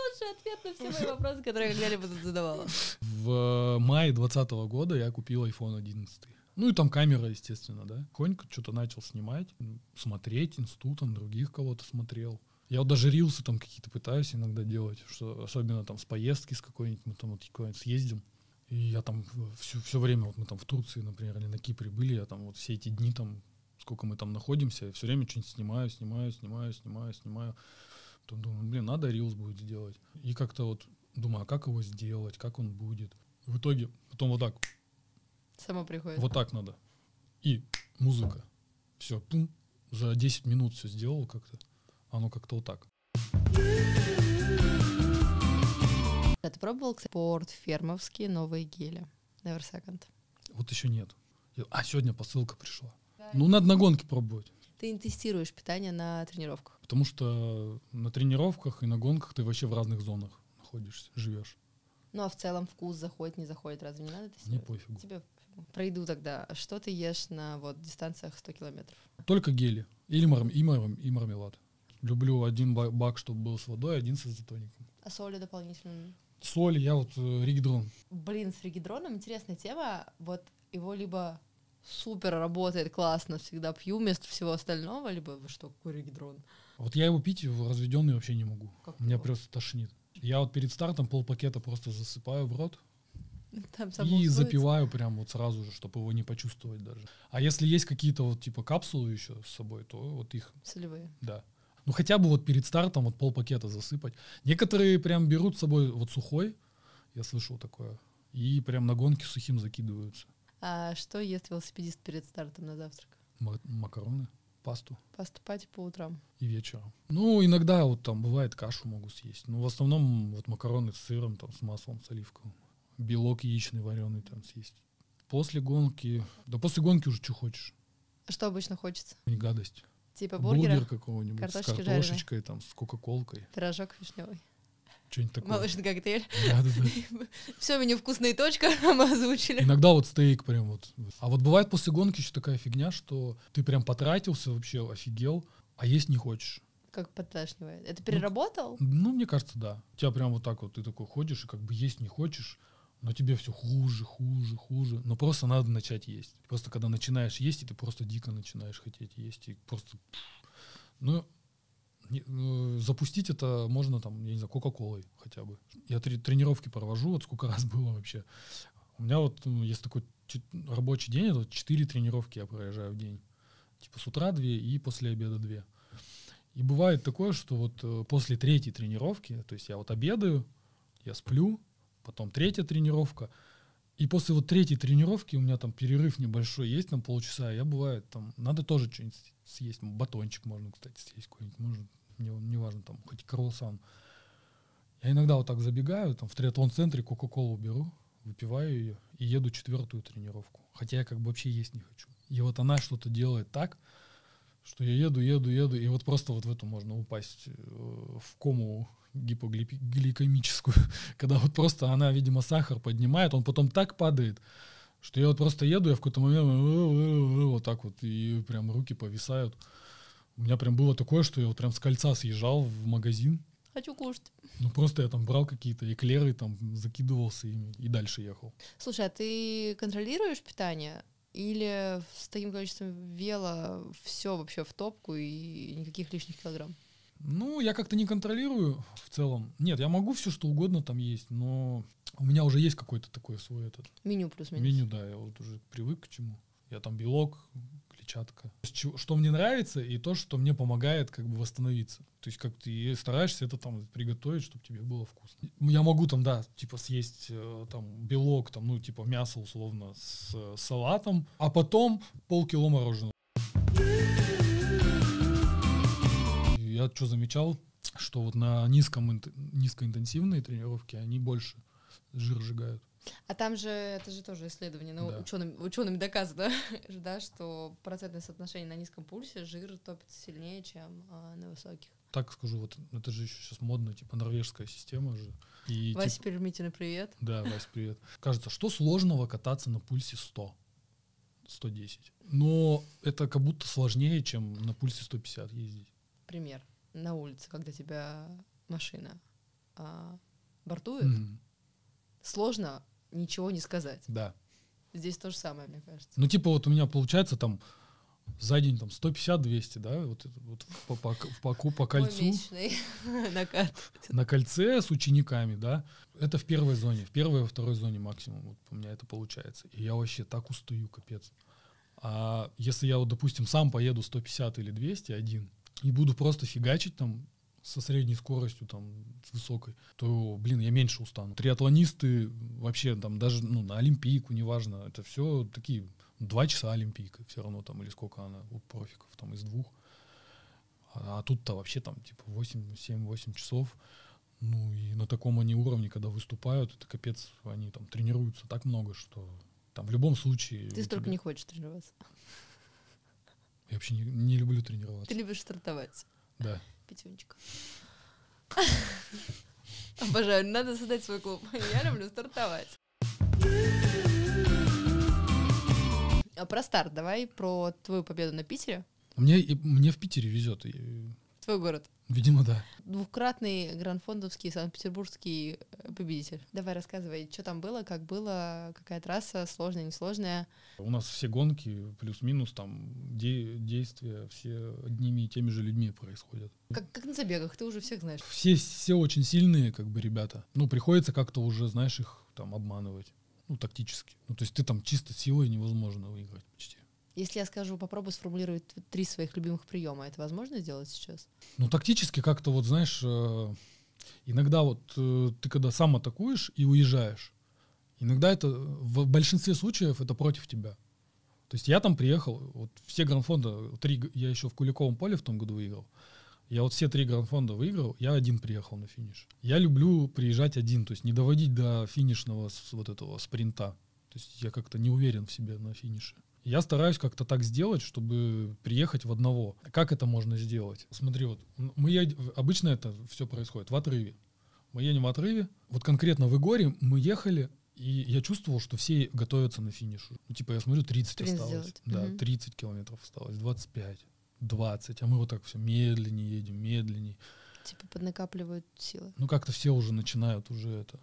Лучший ответ на все мои вопросы, которые я когда-либо задавала. В мае 2020 года я купил iPhone 11. Ну и там камера, естественно, да. Конька что-то начал снимать, смотреть, инсту, там других кого-то смотрел. Я вот даже рилсы там какие-то пытаюсь иногда делать, что особенно там с поездки с какой-нибудь, мы там вот куда-нибудь съездим. И я там все, все время, вот мы там в Турции, например, или на Кипре были, я там вот все эти дни там, сколько мы там находимся, все время что-нибудь снимаю, снимаю, снимаю, снимаю, снимаю. Потом думаю, блин, надо рилс будет сделать. И как-то вот думаю, а как его сделать, как он будет. В итоге потом вот так, Само приходит. вот так надо. И музыка. Все, пум, за 10 минут все сделал как-то. Оно как-то вот так. А ты пробовал, кстати, спорт фермовские новые гели? Never second. Вот еще нет. А, сегодня посылка пришла. Ну, надо на гонке пробовать. Ты не тестируешь питание на тренировках. Потому что на тренировках и на гонках ты вообще в разных зонах находишься, живешь. Ну а в целом вкус заходит, не заходит, разве не надо Мне тестировать? пофигу. Тебе. Пройду тогда. Что ты ешь на вот дистанциях 100 километров? Только гели. Или мар- и, мар- и мармелад. Люблю один ба- бак, чтобы был с водой, один с изотоником. А соли дополнительно? Соль, я вот э, ригидрон. Блин, с регидроном интересная тема. Вот его либо супер работает классно, всегда пью вместо всего остального, либо вы что, какой регидрон? Вот я его пить в разведенный вообще не могу. Как Меня его? просто тошнит. Я вот перед стартом полпакета просто засыпаю в рот Там и запиваю прям вот сразу же, чтобы его не почувствовать даже. А если есть какие-то вот типа капсулы еще с собой, то вот их, Солевые. да. Ну хотя бы вот перед стартом вот полпакета засыпать. Некоторые прям берут с собой вот сухой, я слышал такое, и прям на гонке сухим закидываются. А что ест велосипедист перед стартом на завтрак? Ма- макароны, пасту. Поступать по утрам. и вечером. Ну, иногда вот там бывает кашу могу съесть. Но в основном вот макароны с сыром, там, с маслом, с оливковым. Белок яичный вареный там съесть. После гонки, да после гонки уже что хочешь. А Что обычно хочется? Не гадость. Типа бургера, Бургер какого-нибудь с картошечкой, там, с кока-колкой. пирожок вишневый, Что-нибудь такое. молочный коктейль. Да, да, да. Все меню вкусная точка мы озвучили. Иногда вот стейк прям вот. А вот бывает после гонки еще такая фигня, что ты прям потратился вообще, офигел, а есть не хочешь. Как подташнивает. Это переработал? Ну, мне кажется, да. У тебя прям вот так вот, ты такой ходишь и как бы есть не хочешь, но тебе все хуже, хуже, хуже. Но просто надо начать есть. Просто когда начинаешь есть, и ты просто дико начинаешь хотеть есть. И просто... Ну, э, запустить это можно там, я не знаю, Кока-Колой хотя бы. Я трени- тренировки провожу, вот сколько раз было вообще. У меня вот ну, есть такой рабочий день, это вот четыре тренировки я проезжаю в день. Типа с утра две и после обеда две. И бывает такое, что вот э, после третьей тренировки, то есть я вот обедаю, я сплю, потом третья тренировка, и после вот третьей тренировки у меня там перерыв небольшой есть, там полчаса, я бывает там, надо тоже что-нибудь съесть, батончик можно, кстати, съесть какой-нибудь, можно, не, неважно, там, хоть круассан. Я иногда вот так забегаю, там в триатлон-центре Кока-Колу беру, выпиваю ее и еду четвертую тренировку. Хотя я как бы вообще есть не хочу. И вот она что-то делает так, что я еду, еду, еду, и вот просто вот в эту можно упасть э, в кому гипогликемическую, когда вот просто она, видимо, сахар поднимает, он потом так падает, что я вот просто еду, я в какой-то момент э, вот так вот, и прям руки повисают. У меня прям было такое, что я вот прям с кольца съезжал в магазин, Хочу кушать. ну просто я там брал какие-то эклеры, там закидывался ими и дальше ехал. Слушай, а ты контролируешь питание? Или с таким количеством вела все вообще в топку и никаких лишних килограмм? Ну, я как-то не контролирую в целом. Нет, я могу все что угодно там есть, но у меня уже есть какой-то такой свой этот Меню плюс-минус. меню, да, я вот уже привык к чему. Я там белок, клетчатка. Что мне нравится и то, что мне помогает как бы восстановиться. То есть как ты стараешься это там приготовить, чтобы тебе было вкусно. Я могу там, да, типа съесть э, там белок, там, ну, типа мясо условно с э, салатом, а потом полкило мороженого. Я что замечал, что вот на низком, инт- низкоинтенсивные тренировки они больше жир сжигают. А там же, это же тоже исследование, ну, Да. учеными, учеными доказано, да, что процентное соотношение на низком пульсе жир топится сильнее, чем а, на высоких. так скажу, вот это же еще сейчас модно, типа норвежская система же. И, Вася типа, Пермитина, привет. да, Вась, привет. Кажется, что сложного кататься на пульсе 100, 110. Но это как будто сложнее, чем на пульсе 150 ездить. Пример. На улице, когда тебя машина а, бортует, Мгм. сложно ничего не сказать. Да. Здесь то же самое, мне кажется. Ну, типа вот у меня получается там за день там 150-200, да, вот, вот по, по, по, по Мой кольцу. накат. на кольце с учениками, да, это в первой зоне, в первой и во второй зоне максимум, вот у меня это получается. И я вообще так устаю, капец. А если я вот, допустим, сам поеду 150 или 200 один и буду просто фигачить там со средней скоростью, там, с высокой, то, блин, я меньше устану. Триатлонисты вообще там даже, ну, на Олимпийку, неважно, это все такие два часа Олимпийка все равно там, или сколько она у профиков, там, из двух. А, а тут-то вообще там, типа, 8, 7-8 часов. Ну и на таком они уровне, когда выступают, это капец, они там тренируются так много, что там в любом случае... Ты столько тебя- не хочешь тренироваться. Я вообще не, не люблю тренироваться. Ты любишь стартовать. Да. Пятюнчик. Обожаю, надо создать свой клуб. Я люблю стартовать. А про старт давай, про твою победу на Питере. Мне, мне в Питере везет. Твой город. Видимо, да. Двукратный гранд-фондовский санкт-петербургский э, победитель. Давай рассказывай, что там было, как было, какая трасса, сложная, несложная. У нас все гонки, плюс-минус, там де- действия все одними и теми же людьми происходят. Как, как на забегах, ты уже всех знаешь. Все, все очень сильные, как бы, ребята. Ну, приходится как-то уже, знаешь, их там обманывать. Ну, тактически. Ну, то есть ты там чисто силой невозможно выиграть почти. Если я скажу, попробуй сформулировать три своих любимых приема, это возможно сделать сейчас? Ну, тактически как-то вот, знаешь, э, иногда вот э, ты когда сам атакуешь и уезжаешь, иногда это в большинстве случаев это против тебя. То есть я там приехал, вот все гранд-фонда, три, я еще в Куликовом поле в том году выиграл. Я вот все три гранд-фонда выиграл, я один приехал на финиш. Я люблю приезжать один, то есть не доводить до финишного вот этого спринта. То есть я как-то не уверен в себе на финише. Я стараюсь как-то так сделать, чтобы приехать в одного. Как это можно сделать? Смотри, вот мы ед- обычно это все происходит в отрыве. Мы едем в отрыве. Вот конкретно в Игоре мы ехали, и я чувствовал, что все готовятся на финишу. Ну, типа, я смотрю, 30 Спринт осталось. сделать. Да, Мгм. 30 километров осталось, 25, 20. А мы вот так все медленнее едем, медленнее. Типа поднакапливают силы. Ну, как-то все уже начинают, уже это,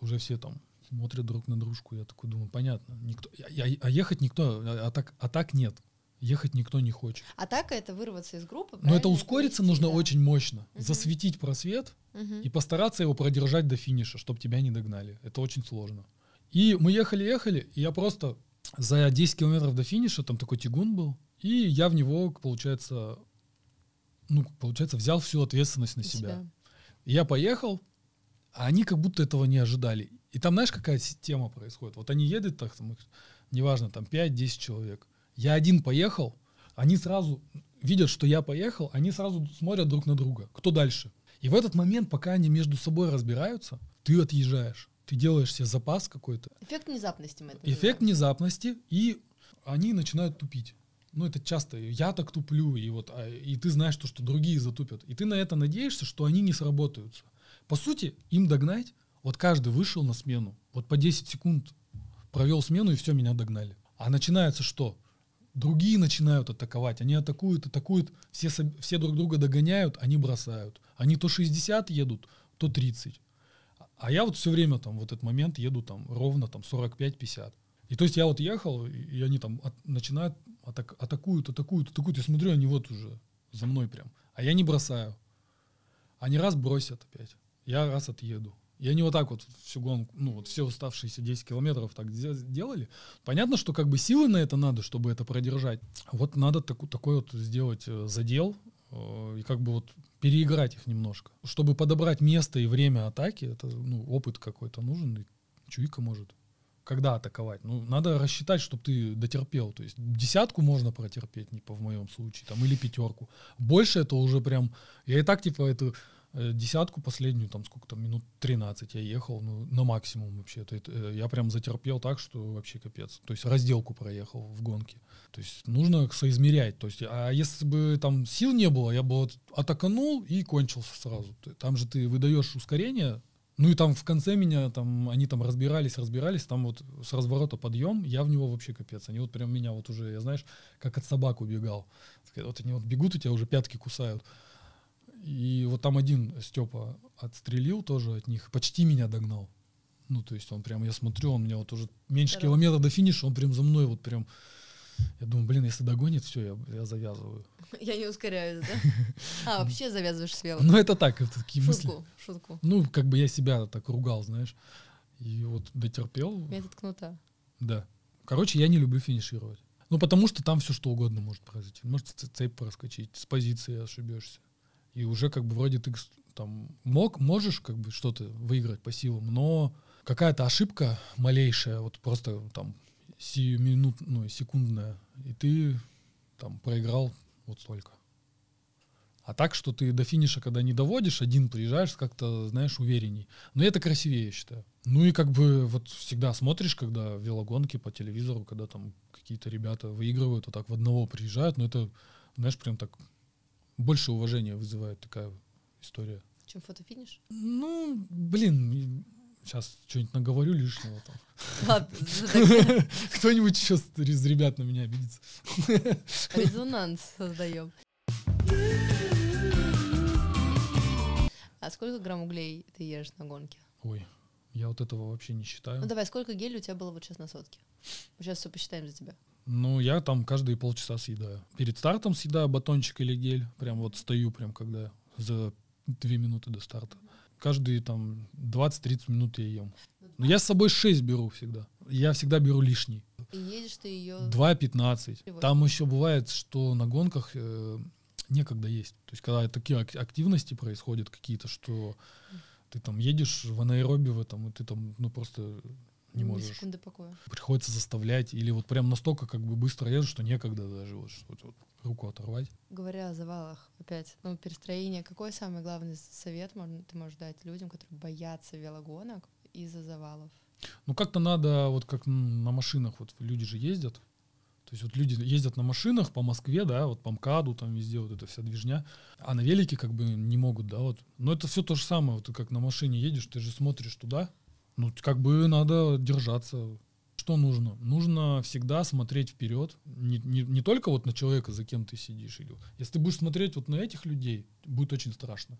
уже все там смотрят друг на дружку. Я такой думаю, понятно. Никто, я- я- а ехать никто, а, а так, а так нет. Ехать никто не хочет. Атака — это вырваться из группы, Но это ускориться нужно да. очень мощно. Мгм. Засветить просвет Мгм. и постараться его продержать до финиша, чтобы тебя не догнали. Это очень сложно. И мы ехали-ехали, и я просто за 10 километров до финиша, там такой тягун был, и я в него, получается, ну, получается, взял всю ответственность на себя. И я поехал, а они как будто этого не ожидали. И там, знаешь, какая система происходит? Вот они едут, так, там, их, неважно, там 5-10 человек. Я один поехал, они сразу видят, что я поехал, они сразу смотрят друг на друга. Кто дальше? И в этот момент, пока они между собой разбираются, ты отъезжаешь. Ты делаешь себе запас какой-то. Эффект внезапности мы это Эффект называем. внезапности, и они начинают тупить. Ну, это часто. Я так туплю, и вот, а, и ты знаешь, то, что другие затупят. И ты на это надеешься, что они не сработаются. По сути, им догнать, вот каждый вышел на смену, вот по 10 секунд провел смену, и все, меня догнали. А начинается что? Другие начинают атаковать, они атакуют, атакуют, все, все друг друга догоняют, они бросают. Они то 60 едут, то 30. А я вот все время там в этот момент еду там ровно там 45-50. И то есть я вот ехал, и они там от- начинают атак- атакуют, атакуют, атакуют. Я смотрю, они вот уже за мной прям. А я не бросаю. Они раз бросят опять. Я раз отъеду. И они вот так вот всю гонку, ну вот все оставшиеся 10 километров так де- делали. Понятно, что как бы силы на это надо, чтобы это продержать. Вот надо таку- такой вот сделать э, задел э, и как бы вот переиграть их немножко. Чтобы подобрать место и время атаки, это ну, опыт какой-то нужен, и чуйка может. Когда атаковать? Ну, надо рассчитать, чтобы ты дотерпел. То есть десятку можно протерпеть, не по в моем случае, там, или пятерку. Больше это уже прям... Я и так, типа, эту э, десятку последнюю, там, сколько там, минут 13 я ехал, ну, на максимум вообще. То это, э, я прям затерпел так, что вообще капец. То есть разделку проехал в гонке. То есть нужно соизмерять. То есть, а если бы там сил не было, я бы вот атаканул и кончился сразу. Там же ты выдаешь ускорение, ну и там в конце меня, там, они там разбирались, разбирались, там вот с разворота подъем, я в него вообще капец. Они вот прям меня вот уже, я знаешь, как от собак убегал. Вот они вот бегут, у тебя уже пятки кусают. И вот там один Степа отстрелил тоже от них, почти меня догнал. Ну, то есть он прям, я смотрю, он меня вот уже меньше Здорово. километра до финиша, он прям за мной вот прям... Я думаю, блин, если догонит, все, я, я завязываю. Я не ускоряюсь, да? А, вообще завязываешь с велом. Ну, это так, это такие мысли. Шутку, шутку. Ну, как бы я себя так ругал, знаешь. И вот дотерпел. Метод кнута. Да. Короче, я не люблю финишировать. Ну, потому что там все что угодно может произойти. Может цепь проскочить, с позиции ошибешься. И уже как бы вроде ты там мог, можешь как бы что-то выиграть по силам, но какая-то ошибка малейшая, вот просто там сиюминут, ну, секундная, и ты там проиграл вот столько. А так, что ты до финиша, когда не доводишь, один приезжаешь, как-то, знаешь, уверенней. Но это красивее, я считаю. Ну и как бы вот всегда смотришь, когда велогонки по телевизору, когда там какие-то ребята выигрывают, вот так в одного приезжают, но это, знаешь, прям так больше уважения вызывает такая история. Чем фотофиниш? Ну, блин, сейчас что-нибудь наговорю лишнего там. Ладно, так Кто-нибудь сейчас из ребят на меня обидится. резонанс создаем. А сколько грамм углей ты ешь на гонке? Ой, я вот этого вообще не считаю. Ну давай, сколько гель у тебя было вот сейчас на сотке? Сейчас все посчитаем за тебя. Ну, я там каждые полчаса съедаю. Перед стартом съедаю батончик или гель. Прям вот стою, прям когда за две минуты до старта. Каждые там 20-30 минут я ем. Но я с собой 6 беру всегда. Я всегда беру лишний. И едешь ты ее... 2,15. Там еще бывает, что на гонках э, некогда есть. То есть, когда такие активности происходят какие-то, что ты там едешь в анаэробе в этом, и ты там, ну, просто не можешь. секунды покоя. Приходится заставлять. Или вот прям настолько как бы быстро едешь, что некогда даже вот, вот, вот руку оторвать. Говоря о завалах, опять, ну, перестроение. Какой самый главный совет можно, ты можешь дать людям, которые боятся велогонок из-за завалов? Ну, как-то надо, вот как на машинах, вот люди же ездят, то есть вот люди ездят на машинах по Москве, да, вот по МКАДу, там везде вот эта вся движня, а на велике как бы не могут, да, вот. Но это все то же самое, вот ты как на машине едешь, ты же смотришь туда, ну, как бы надо держаться. Что нужно? Нужно всегда смотреть вперед. Не, не, не только вот на человека, за кем ты сидишь. Или, если ты будешь смотреть вот на этих людей, будет очень страшно.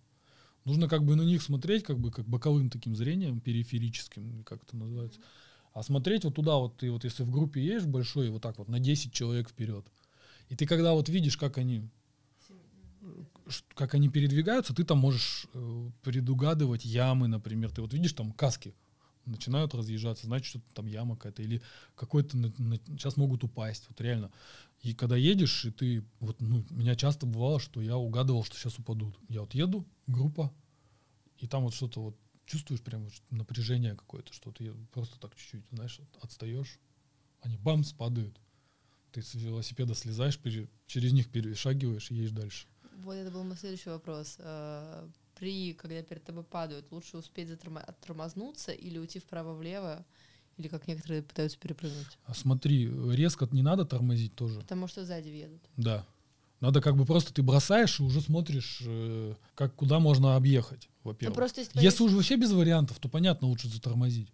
Нужно как бы на них смотреть, как бы как боковым таким зрением, периферическим, как это называется. А смотреть вот туда, вот ты вот если в группе едешь большой, вот так вот на 10 человек вперед. И ты когда вот видишь, как они как они передвигаются, ты там можешь э, предугадывать ямы, например. Ты вот видишь там каски, начинают разъезжаться, значит, что там яма какая-то, или какой-то сейчас могут упасть, вот реально. И когда едешь, и ты, вот, ну, меня часто бывало, что я угадывал, что сейчас упадут. Я вот еду, группа, и там вот что-то вот чувствуешь прям вот напряжение какое-то, что ты просто так чуть-чуть, знаешь, отстаешь, они бамс падают. Ты с велосипеда слезаешь, через них перешагиваешь и едешь дальше. Вот это был мой следующий вопрос. При, когда перед тобой падают, лучше успеть оттормознуться или уйти вправо-влево, или как некоторые пытаются перепрыгнуть? А смотри, резко не надо тормозить тоже. Потому что сзади едут. Да. Надо как бы просто ты бросаешь и уже смотришь, э, как куда можно объехать, во-первых. Ну, просто если, если уже вообще без вариантов, то понятно, лучше затормозить.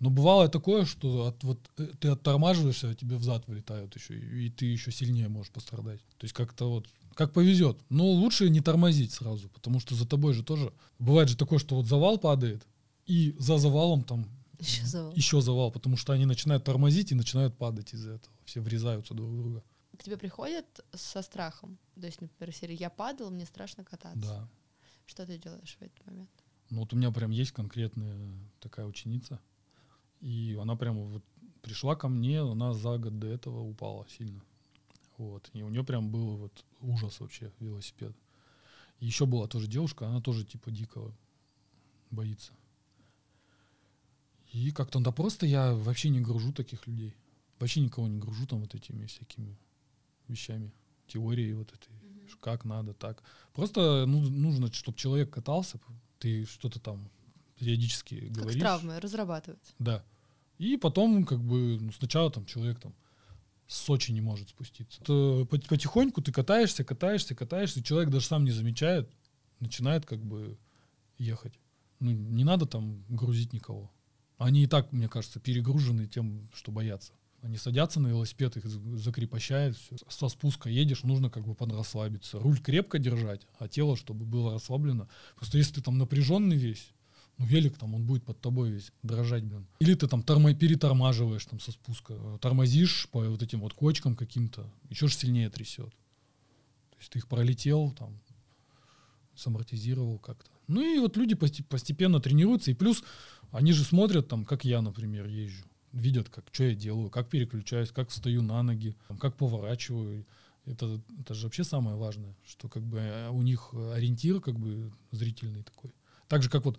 Но бывало такое, что от, вот, э, ты оттормаживаешься, а тебе взад вылетают еще, и, и ты еще сильнее можешь пострадать. То есть как-то вот как повезет. Но лучше не тормозить сразу, потому что за тобой же тоже... Бывает же такое, что вот завал падает, и за завалом там еще завал. Еще завал, потому что они начинают тормозить и начинают падать из-за этого. Все врезаются друг в друга. К тебе приходят со страхом? То есть, например, серия «Я падал, мне страшно кататься». Да. Что ты делаешь в этот момент? Ну вот у меня прям есть конкретная такая ученица, и она прямо вот пришла ко мне, она за год до этого упала сильно. Вот. И у нее прям был вот ужас вообще велосипед. И еще была тоже девушка, она тоже типа дико боится. И как-то, да просто я вообще не гружу таких людей. Вообще никого не гружу там вот этими всякими вещами, теорией вот этой, mm-hmm. как надо, так. Просто ну, нужно, чтобы человек катался, ты что-то там периодически как говоришь. Травмы разрабатывать. Да. И потом, как бы, ну, сначала там человек там с Сочи не может спуститься. То потихоньку ты катаешься, катаешься, катаешься, и человек даже сам не замечает, начинает как бы ехать. Ну, не надо там грузить никого. Они и так, мне кажется, перегружены тем, что боятся. Они садятся на велосипед, их закрепощают, все. со спуска едешь, нужно как бы подрасслабиться. Руль крепко держать, а тело, чтобы было расслаблено. Просто если ты там напряженный весь, ну, велик там, он будет под тобой весь дрожать, блин. Или ты там тормо- перетормаживаешь там со спуска, тормозишь по вот этим вот кочкам каким-то, еще же сильнее трясет. То есть ты их пролетел, там, самортизировал как-то. Ну и вот люди постепенно тренируются, и плюс они же смотрят там, как я, например, езжу. Видят, как, что я делаю, как переключаюсь, как встаю на ноги, как поворачиваю. Это, это же вообще самое важное, что как бы э, у них ориентир как бы зрительный такой. Так же, как вот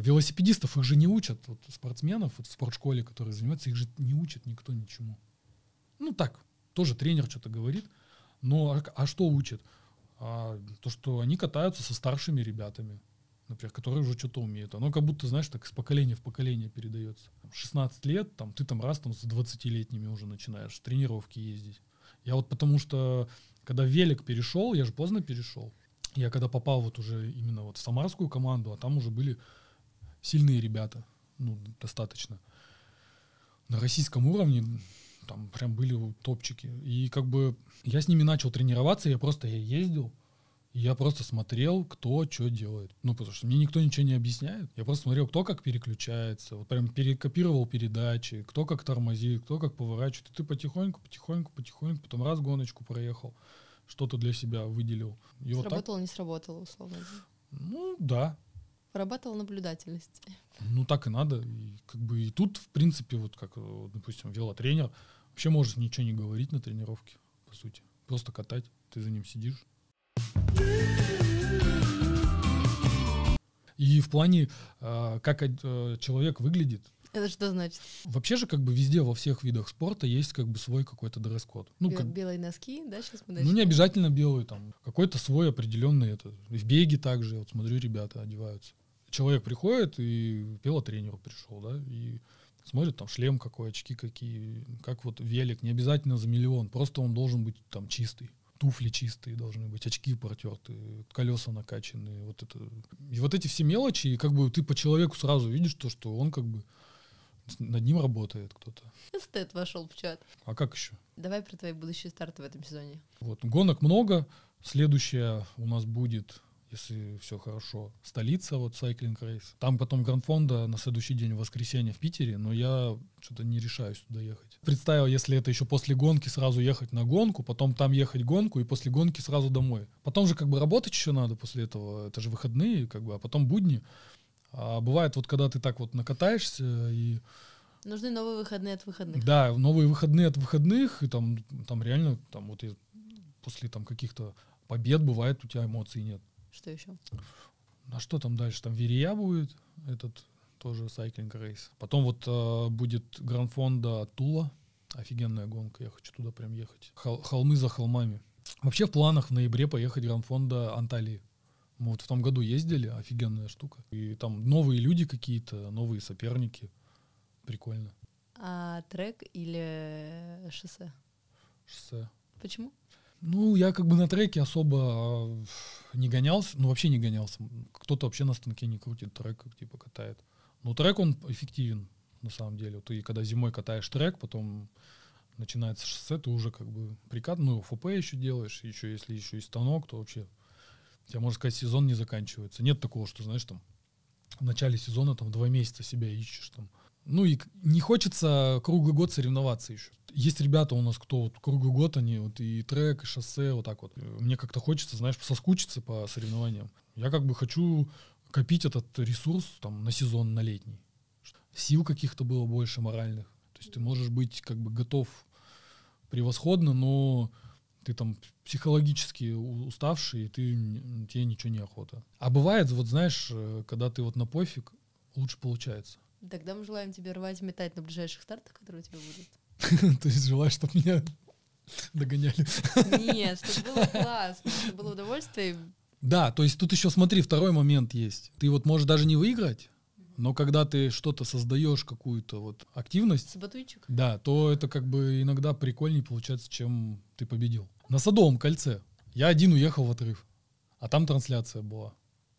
велосипедистов их же не учат, вот спортсменов вот в спортшколе, которые занимаются, их же не учат никто ничему. Ну так, тоже тренер что-то говорит, но а, а что учат? А, то, что они катаются со старшими ребятами, например, которые уже что-то умеют. Оно как будто, знаешь, так из поколения в поколение передается. 16 лет, там, ты там раз там с 20-летними уже начинаешь тренировки ездить. Я вот потому что, когда велик перешел, я же поздно перешел, я когда попал вот уже именно вот в самарскую команду, а там уже были сильные ребята, ну, достаточно. На российском уровне там прям были топчики. И как бы я с ними начал тренироваться, я просто я ездил, я просто смотрел, кто что делает. Ну, потому что мне никто ничего не объясняет. Я просто смотрел, кто как переключается. Вот прям перекопировал передачи, кто как тормозит, кто как поворачивает. И ты потихоньку, потихоньку, потихоньку, потом раз гоночку проехал, что-то для себя выделил. И сработало, вот так... не сработало, условно. Ну, да. Поработала наблюдательность. Ну, так и надо. И, как бы, и тут, в принципе, вот как, допустим, велотренер, вообще может ничего не говорить на тренировке, по сути. Просто катать, ты за ним сидишь и в плане, а, как э, человек выглядит. Это что значит? Вообще же как бы везде, во всех видах спорта есть как бы свой какой-то дресс-код. Ну, как... Белые носки, да, сейчас мы начнем? Ну, не обязательно белые, там, какой-то свой определенный это. В беге также, вот смотрю, ребята одеваются. Человек приходит, и велотренер пришел, да, и смотрит там шлем какой, очки какие, как вот велик, не обязательно за миллион, просто он должен быть там чистый туфли чистые должны быть, очки протерты, колеса накачанные, вот это. И вот эти все мелочи, и как бы ты по человеку сразу видишь то, что он как бы над ним работает кто-то. Эстет вошел в чат. А как еще? Давай про твои будущие старты в этом сезоне. Вот, гонок много. Следующая у нас будет если все хорошо. Столица, вот Cycling Race. Там потом Гранд-фонда на следующий день в воскресенье в Питере, но я что-то не решаюсь туда ехать. Представил, если это еще после гонки сразу ехать на гонку, потом там ехать гонку и после гонки сразу домой. Потом же как бы работать еще надо после этого, это же выходные, как бы, а потом будни. А бывает вот, когда ты так вот накатаешься и... Нужны новые выходные от выходных. Да, новые выходные от выходных, и там, там реально, там вот после там каких-то побед бывает у тебя эмоций нет. Что еще? А что там дальше? Там Верия будет, этот тоже сайклинг рейс. Потом вот э, будет Гранд-фонда Тула. Офигенная гонка, я хочу туда прям ехать. Хол- холмы за холмами. Вообще в планах в ноябре поехать Гранд-фонда Анталии. Мы вот в том году ездили, офигенная штука. И там новые люди какие-то, новые соперники. Прикольно. А трек или шоссе? Шоссе. Почему? Ну, я как бы на треке особо а, не гонялся, ну вообще не гонялся. Кто-то вообще на станке не крутит трек, типа катает. Но трек он эффективен на самом деле. Ты когда зимой катаешь трек, потом начинается шоссе, ты уже как бы прикат, ну ФП еще делаешь, еще если еще и станок, то вообще тебя, можно сказать, сезон не заканчивается. Нет такого, что, знаешь, там в начале сезона там два месяца себя ищешь там ну и не хочется круглый год соревноваться еще. Есть ребята у нас, кто вот круглый год они вот и трек, и шоссе, вот так вот. Мне как-то хочется, знаешь, соскучиться по соревнованиям. Я как бы хочу копить этот ресурс там на сезон, на летний. Сил каких-то было больше моральных. То есть ты можешь быть как бы готов превосходно, но ты там психологически уставший, и ты, тебе ничего не охота. А бывает, вот знаешь, э, когда ты вот на пофиг, лучше получается. Тогда мы желаем тебе рвать и метать на ближайших стартах, которые у тебя будут. То есть желаешь, чтобы меня догоняли? Нет, чтобы было классно, чтобы было удовольствие. Да, то есть тут еще смотри, второй момент есть. Ты вот можешь даже не выиграть, но когда ты что-то создаешь, какую-то вот активность, Саботуйчик. да, то это как бы иногда прикольнее получается, чем ты победил. На Садовом кольце я один уехал в отрыв, а там трансляция была.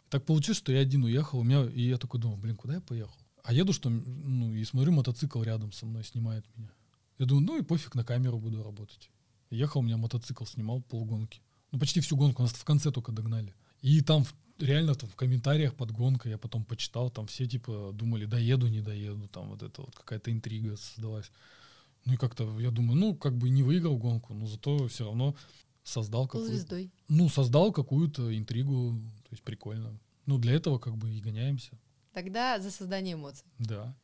Так получилось, что я один уехал, у меня, и я такой думал, блин, куда я поехал? А еду, что, ну, и смотрю, мотоцикл рядом со мной снимает меня. Я думаю, ну и пофиг, на камеру буду работать. Ехал, у меня мотоцикл снимал полгонки. Ну, почти всю гонку, нас в конце только догнали. И там реально там в комментариях под гонкой я потом почитал, там все типа думали, доеду, не доеду, там вот это вот какая-то интрига создалась. Ну и как-то я думаю, ну как бы не выиграл гонку, но зато все равно создал какую-то... Ну, создал какую-то интригу, то есть прикольно. Ну, для этого как бы и гоняемся. Тогда за создание эмоций. Да.